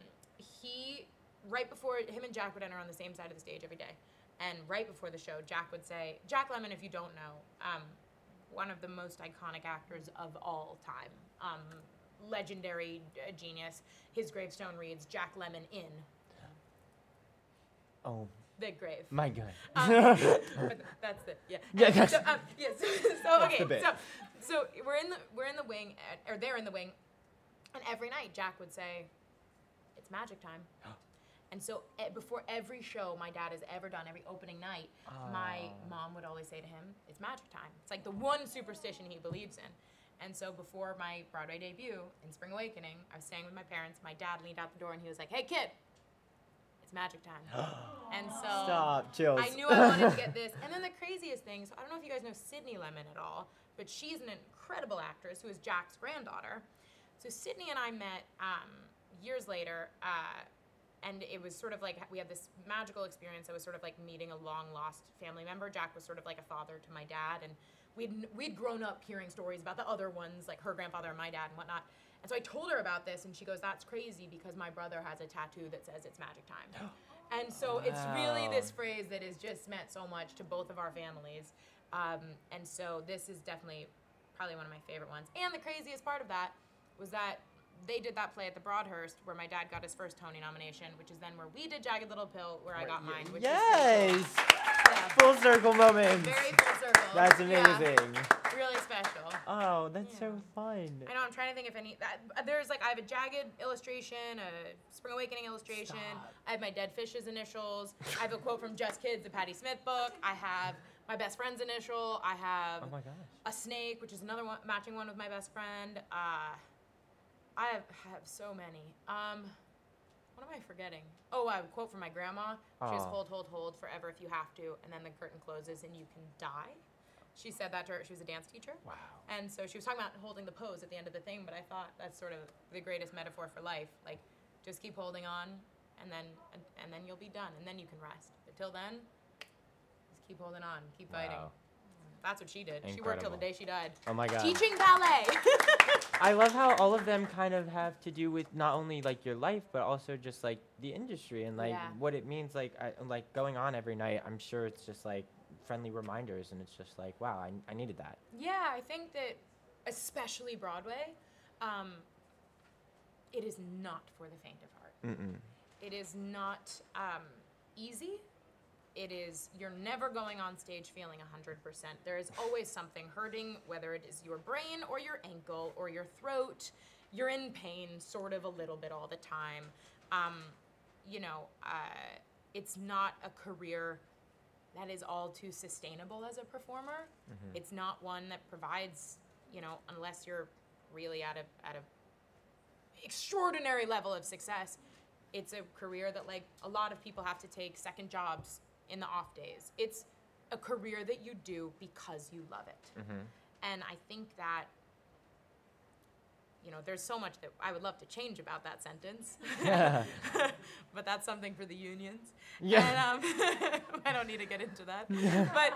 he right before him and Jack would enter on the same side of the stage every day, and right before the show, Jack would say, "Jack Lemmon, if you don't know, um, one of the most iconic actors of all time, um, legendary uh, genius. His gravestone reads Jack Lemmon in Oh the grave." my god. Um, [LAUGHS] that's it. Yeah. Yeah, And that's- so, um, yes. [LAUGHS] so That's okay. So so we're in the we're in the wing, at, or they're in the wing, and every night Jack would say, "It's magic time." [GASPS] And so e- before every show my dad has ever done, every opening night, my Oh. mom would always say to him, "It's magic time." It's like the one superstition he believes in. And so before my Broadway debut in Spring Awakening, I was staying with my parents. My dad leaned out the door and he was like, "Hey kid, it's magic time." [GASPS] and so Stop, chills. I knew I wanted to get this. And then the craziest thing, so I don't know if you guys know Sydney Lemmon at all, but she's an incredible actress who is Jack's granddaughter. So Sydney and I met um, years later, uh, and it was sort of like we had this magical experience. I was sort of like meeting a long lost family member. Jack was sort of like a father to my dad, and we'd we'd grown up hearing stories about the other ones, like her grandfather and my dad and whatnot. And so I told her about this, and she goes, "That's crazy because my brother has a tattoo that says it's magic time." [GASPS] And so it's really this phrase that has just meant so much to both of our families. Um, and so this is definitely probably one of my favorite ones. And the craziest part of that was that they did that play at the Broadhurst where my dad got his first Tony nomination, which is then where we did Jagged Little Pill, where I got mine. Which yes. Is pretty Full circle moment. Very full circle. That's amazing. cool. Really special. Oh, that's so fun. I know. I'm trying to think if any. That, uh, there's like I have a jagged illustration, a Spring Awakening illustration. I have my Dead Fish's initials. I have a quote from Just Kids, the Patti Smith book. I have my best friend's initial. I have Oh my gosh. a snake, which is another one matching one with my best friend. Uh, I have, have so many. Um, what am I forgetting? Oh, I have a quote from my grandma. She was Aw. hold, hold, hold forever if you have to, and then the curtain closes and you can die. She said that to her. She was a dance teacher. Wow. And so she was talking about holding the pose at the end of the thing, but I thought that's sort of the greatest metaphor for life. Like, just keep holding on, and then and, and then you'll be done, and then you can rest. But till then, just keep holding on, keep fighting. Wow. That's what she did. She worked till the day she died. Oh my God. Teaching ballet. [LAUGHS] I love how all of them kind of have to do with not only like your life, but also just like the industry and like Yeah. what it means. Like, I, like going on every night. I'm sure it's just like friendly reminders, and it's just like, wow, I, I needed that. Yeah, I think that especially Broadway, um, it is not for the faint of heart. Mm-mm. It is not um, easy. It is, you're never going on stage feeling 100%. There is always something hurting, whether it is your brain or your ankle or your throat. You're in pain sort of a little bit all the time. Um, you know, uh, it's not a career that is all too sustainable as a performer. Mhm. It's not one that provides, you know, unless you're really at a at a extraordinary level of success. It's a career that like a lot of people have to take second jobs in the off days. It's a career that you do because you love it. Mm-hmm. And I think that you know, there's so much that I would love to change about that sentence. Yeah. [LAUGHS] but that's something for the unions. Yeah. And um, [LAUGHS] I don't need to get into that. but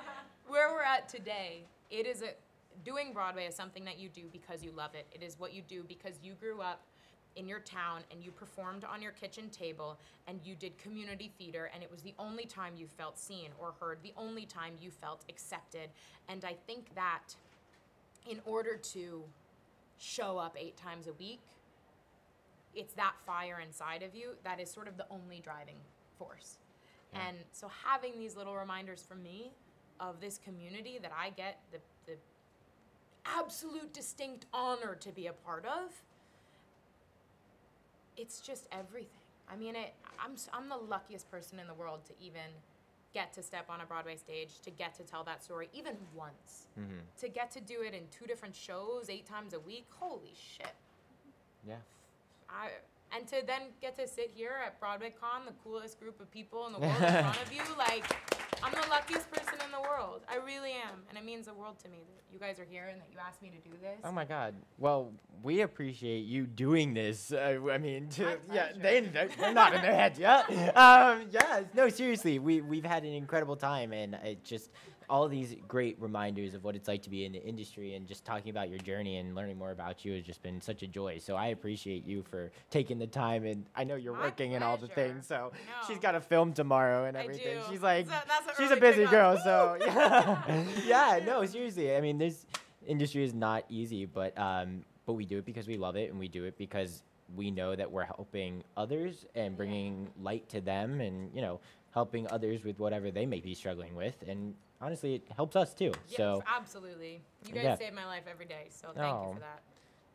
where we're at today, it is a doing Broadway is something that you do because you love it. It is what you do because you grew up in your town and you performed on your kitchen table and you did community theater and it was the only time you felt seen or heard, the only time you felt accepted. And I think that in order to show up eight times a week, it's that fire inside of you that is sort of the only driving force. And so having these little reminders from me of this community that I get the, the absolute distinct honor to be a part of, it's just everything. I mean, it, I'm, I'm the luckiest person in the world to even get to step on a Broadway stage, to get to tell that story even once, Mhm. to get to do it in two different shows eight times a week. Holy shit. Yeah. I, and to then get to sit here at BroadwayCon, the coolest group of people in the world in front of you, like, I'm the luckiest person in the world. I really am. And it means the world to me that you guys are here and that you asked me to do this. Oh my God. Well, we appreciate you doing this. Uh, I mean, to, yeah, they they're, not in their heads yet. [LAUGHS] Um, yeah, no, seriously, we we've had an incredible time, and it just all these great reminders of what it's like to be in the industry, and just talking about your journey and learning more about you has just been such a joy. So I appreciate you for taking the time, and I know you're My working and all the things. So I she's got a film tomorrow and everything. She's like, So she's a busy girl. So [LAUGHS] yeah, yeah, no, [LAUGHS] seriously. I mean, this industry is not easy, but um, but we do it because we love it, and we do it because we know that we're helping others and bringing light to them, and you know, helping others with whatever they may be struggling with, and honestly, it helps us too. Yeah, so absolutely. You guys Yeah. save my life every day, so thank you Oh. for that.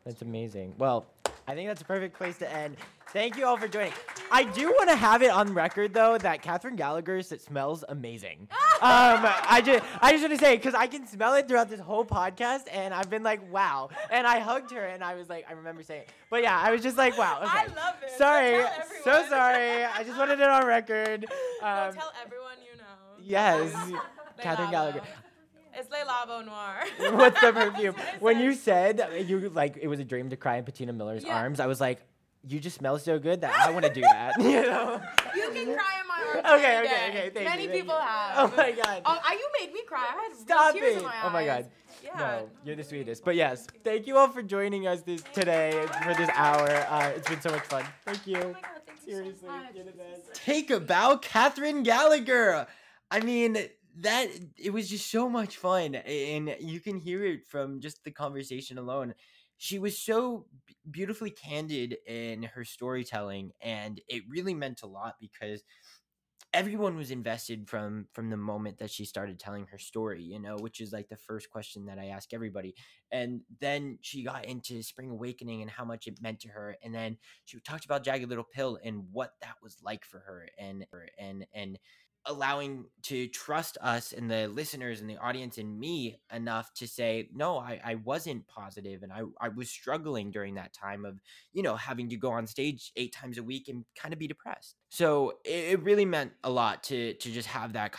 That's amazing. Well, I think that's a perfect place to end. Thank you all for joining. I do want to have it on record though that Kathryn Gallagher's it smells amazing. [LAUGHS] um, I just I just want to say because I can smell it throughout this whole podcast, and I've been like, wow. And I hugged her, and I was like, I remember saying, but yeah, I was just like, wow. [LAUGHS] Okay. I love it. Sorry, so sorry. I just wanted it on record. Um, Tell everyone you know. yes, [LAUGHS] Kathryn. Gallagher. It's Le Labo Noir. [LAUGHS] What's the perfume? [LAUGHS] When you said you like it was a dream to cry in Patina Miller's Yeah. arms, I was like, you just smell so good that I want to do that. [LAUGHS] you know? You can cry in my arms. Okay, okay, okay, thank Many you, thank people you. have. Oh my God. Oh, you made me cry. I had Stop tears it! in my Oh my. God. Yeah. No, you're the sweetest. But yes, thank you all for joining us this today for this hour. Uh, it's been so much fun. Thank you. Oh my God, thank you Seriously, so much. you're the best. Take a bow, Kathryn Gallagher. I mean, that it was just so much fun, and you can hear it from just the conversation alone. she was so beautifully candid in her storytelling and it really meant a lot because everyone was invested from from the moment that she started telling her story you know which is like the first question that i ask everybody and then she got into spring awakening and how much it meant to her and then she talked about jagged little pill and what that was like for her and and and allowing to trust us and the listeners and the audience and me enough to say no I, I wasn't positive and I, I was struggling during that time of you know having to go on stage eight times a week and kind of be depressed. So it, it really meant a lot to to just have that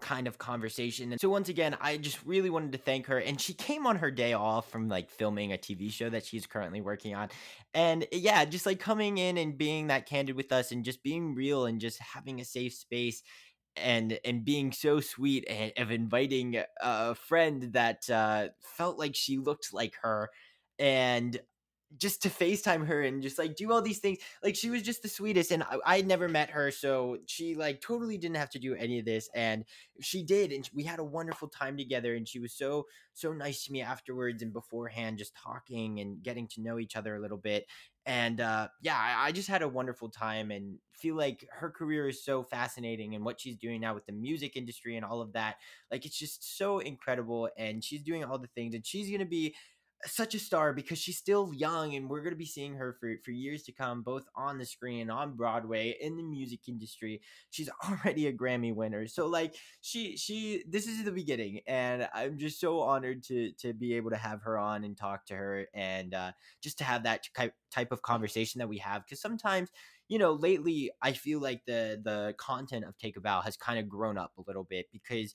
kind of conversation. And so once again i just really wanted to thank her and she came on her day off from like filming a tv show that she's currently working on. And yeah just like coming in and being that candid with us and just being real and just having a safe space and and being so sweet and of inviting a friend that uh, felt like she looked like her and just to FaceTime her and just like do all these things. Like she was just the sweetest, and I, I had never met her, so she like totally didn't have to do any of this, and she did, and we had a wonderful time together. And she was so so nice to me afterwards and beforehand, just talking and getting to know each other a little bit. And uh, yeah, I, I just had a wonderful time, and feel like her career is so fascinating, and what she's doing now with the music industry and all of that, like it's just so incredible. And she's doing all the things, and she's gonna be such a star because she's still young and we're going to be seeing her for, for years to come both on the screen on broadway in the music industry. She's [LAUGHS] already a grammy winner. So like she she this is the beginning and i'm just so honored to to be able to have her on and talk to her and uh, just to have that type of conversation that we have because sometimes you know lately i feel like the the content of take a bow has kind of grown up a little bit because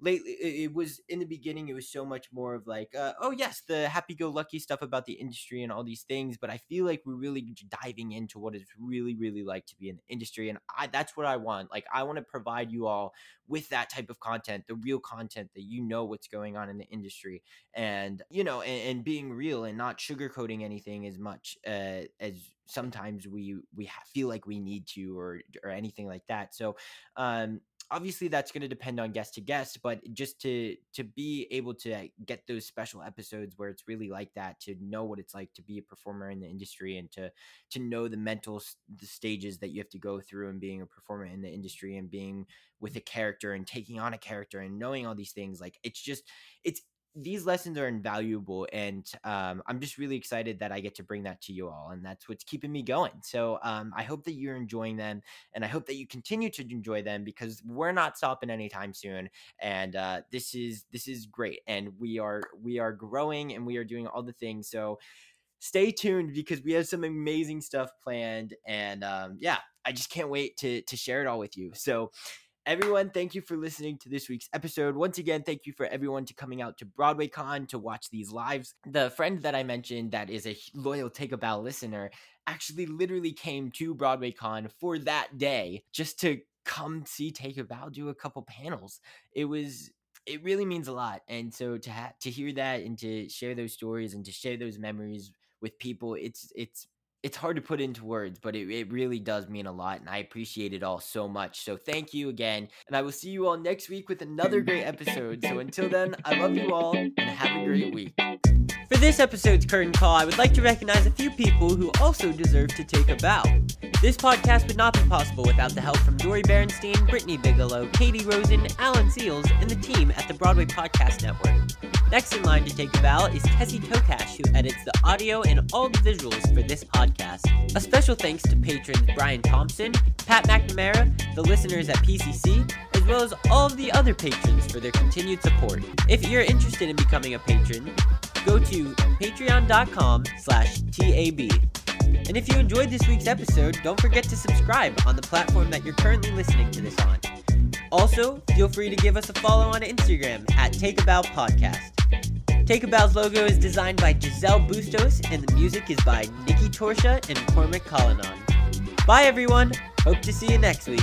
lately it was in the beginning it was so much more of like uh, oh yes the happy-go-lucky stuff about the industry and all these things but i feel like we're really diving into what it's really really like to be in the industry and i that's what i want like i want to provide you all with that type of content the real content that you know what's going on in the industry and you know and, and being real and not sugarcoating anything as much uh, as sometimes we we feel like we need to or or anything like that so um obviously that's going to depend on guest to guest but just to to be able to get those special episodes where it's really like that to know what it's like to be a performer in the industry and to to know the mental the stages that you have to go through and being a performer in the industry and being with a character and taking on a character and knowing all these things like it's just it's these lessons are invaluable and um, i'm just really excited that i get to bring that to you all and that's what's keeping me going. So um, i hope that you're enjoying them and i hope that you continue to enjoy them because we're not stopping anytime soon and uh, this is this is great and we are we are growing and we are doing all the things so stay tuned because we have some amazing stuff planned and um, yeah i just can't wait to to share it all with you. So Everyone, thank you for listening to this week's episode. Once again, thank you for everyone to coming out to BroadwayCon to watch these lives. The friend that I mentioned that is a loyal Take a Bow listener actually literally came to BroadwayCon for that day just to come see Take a Bow do a couple panels. It was it really means a lot. And so to ha- to hear that and to share those stories and to share those memories with people, it's it's it's hard to put into words, but it, it really does mean a lot. And I appreciate it all so much. So thank you again. And I will see you all next week with another great episode. So until then, I love you all and have a great week. For this episode's curtain call, I would like to recognize a few people who also deserve to take a bow. This podcast would not be possible without the help from Dori Berinstein, Brittany Bigelow, Katie Rosen, Alan Seals, and the team at the Broadway Podcast Network. Next in line to take a bow is Tessie Tokash, who edits the audio and all the visuals for this podcast. A special thanks to patrons Brian Thompson, Pat McNamara, the listeners at PCC, as well as all of the other patrons for their continued support. If you're interested in becoming a patron, go to patreon.com slash TAB. And if you enjoyed this week's episode, don't forget to subscribe on the platform that you're currently listening to this on. Also, feel free to give us a follow on Instagram at Take a Bow Podcast. Take a Bow's logo is designed by Giselle Bustos, and the music is by Nikki Torsha and Cormac Collinon. Bye, everyone. Hope to see you next week.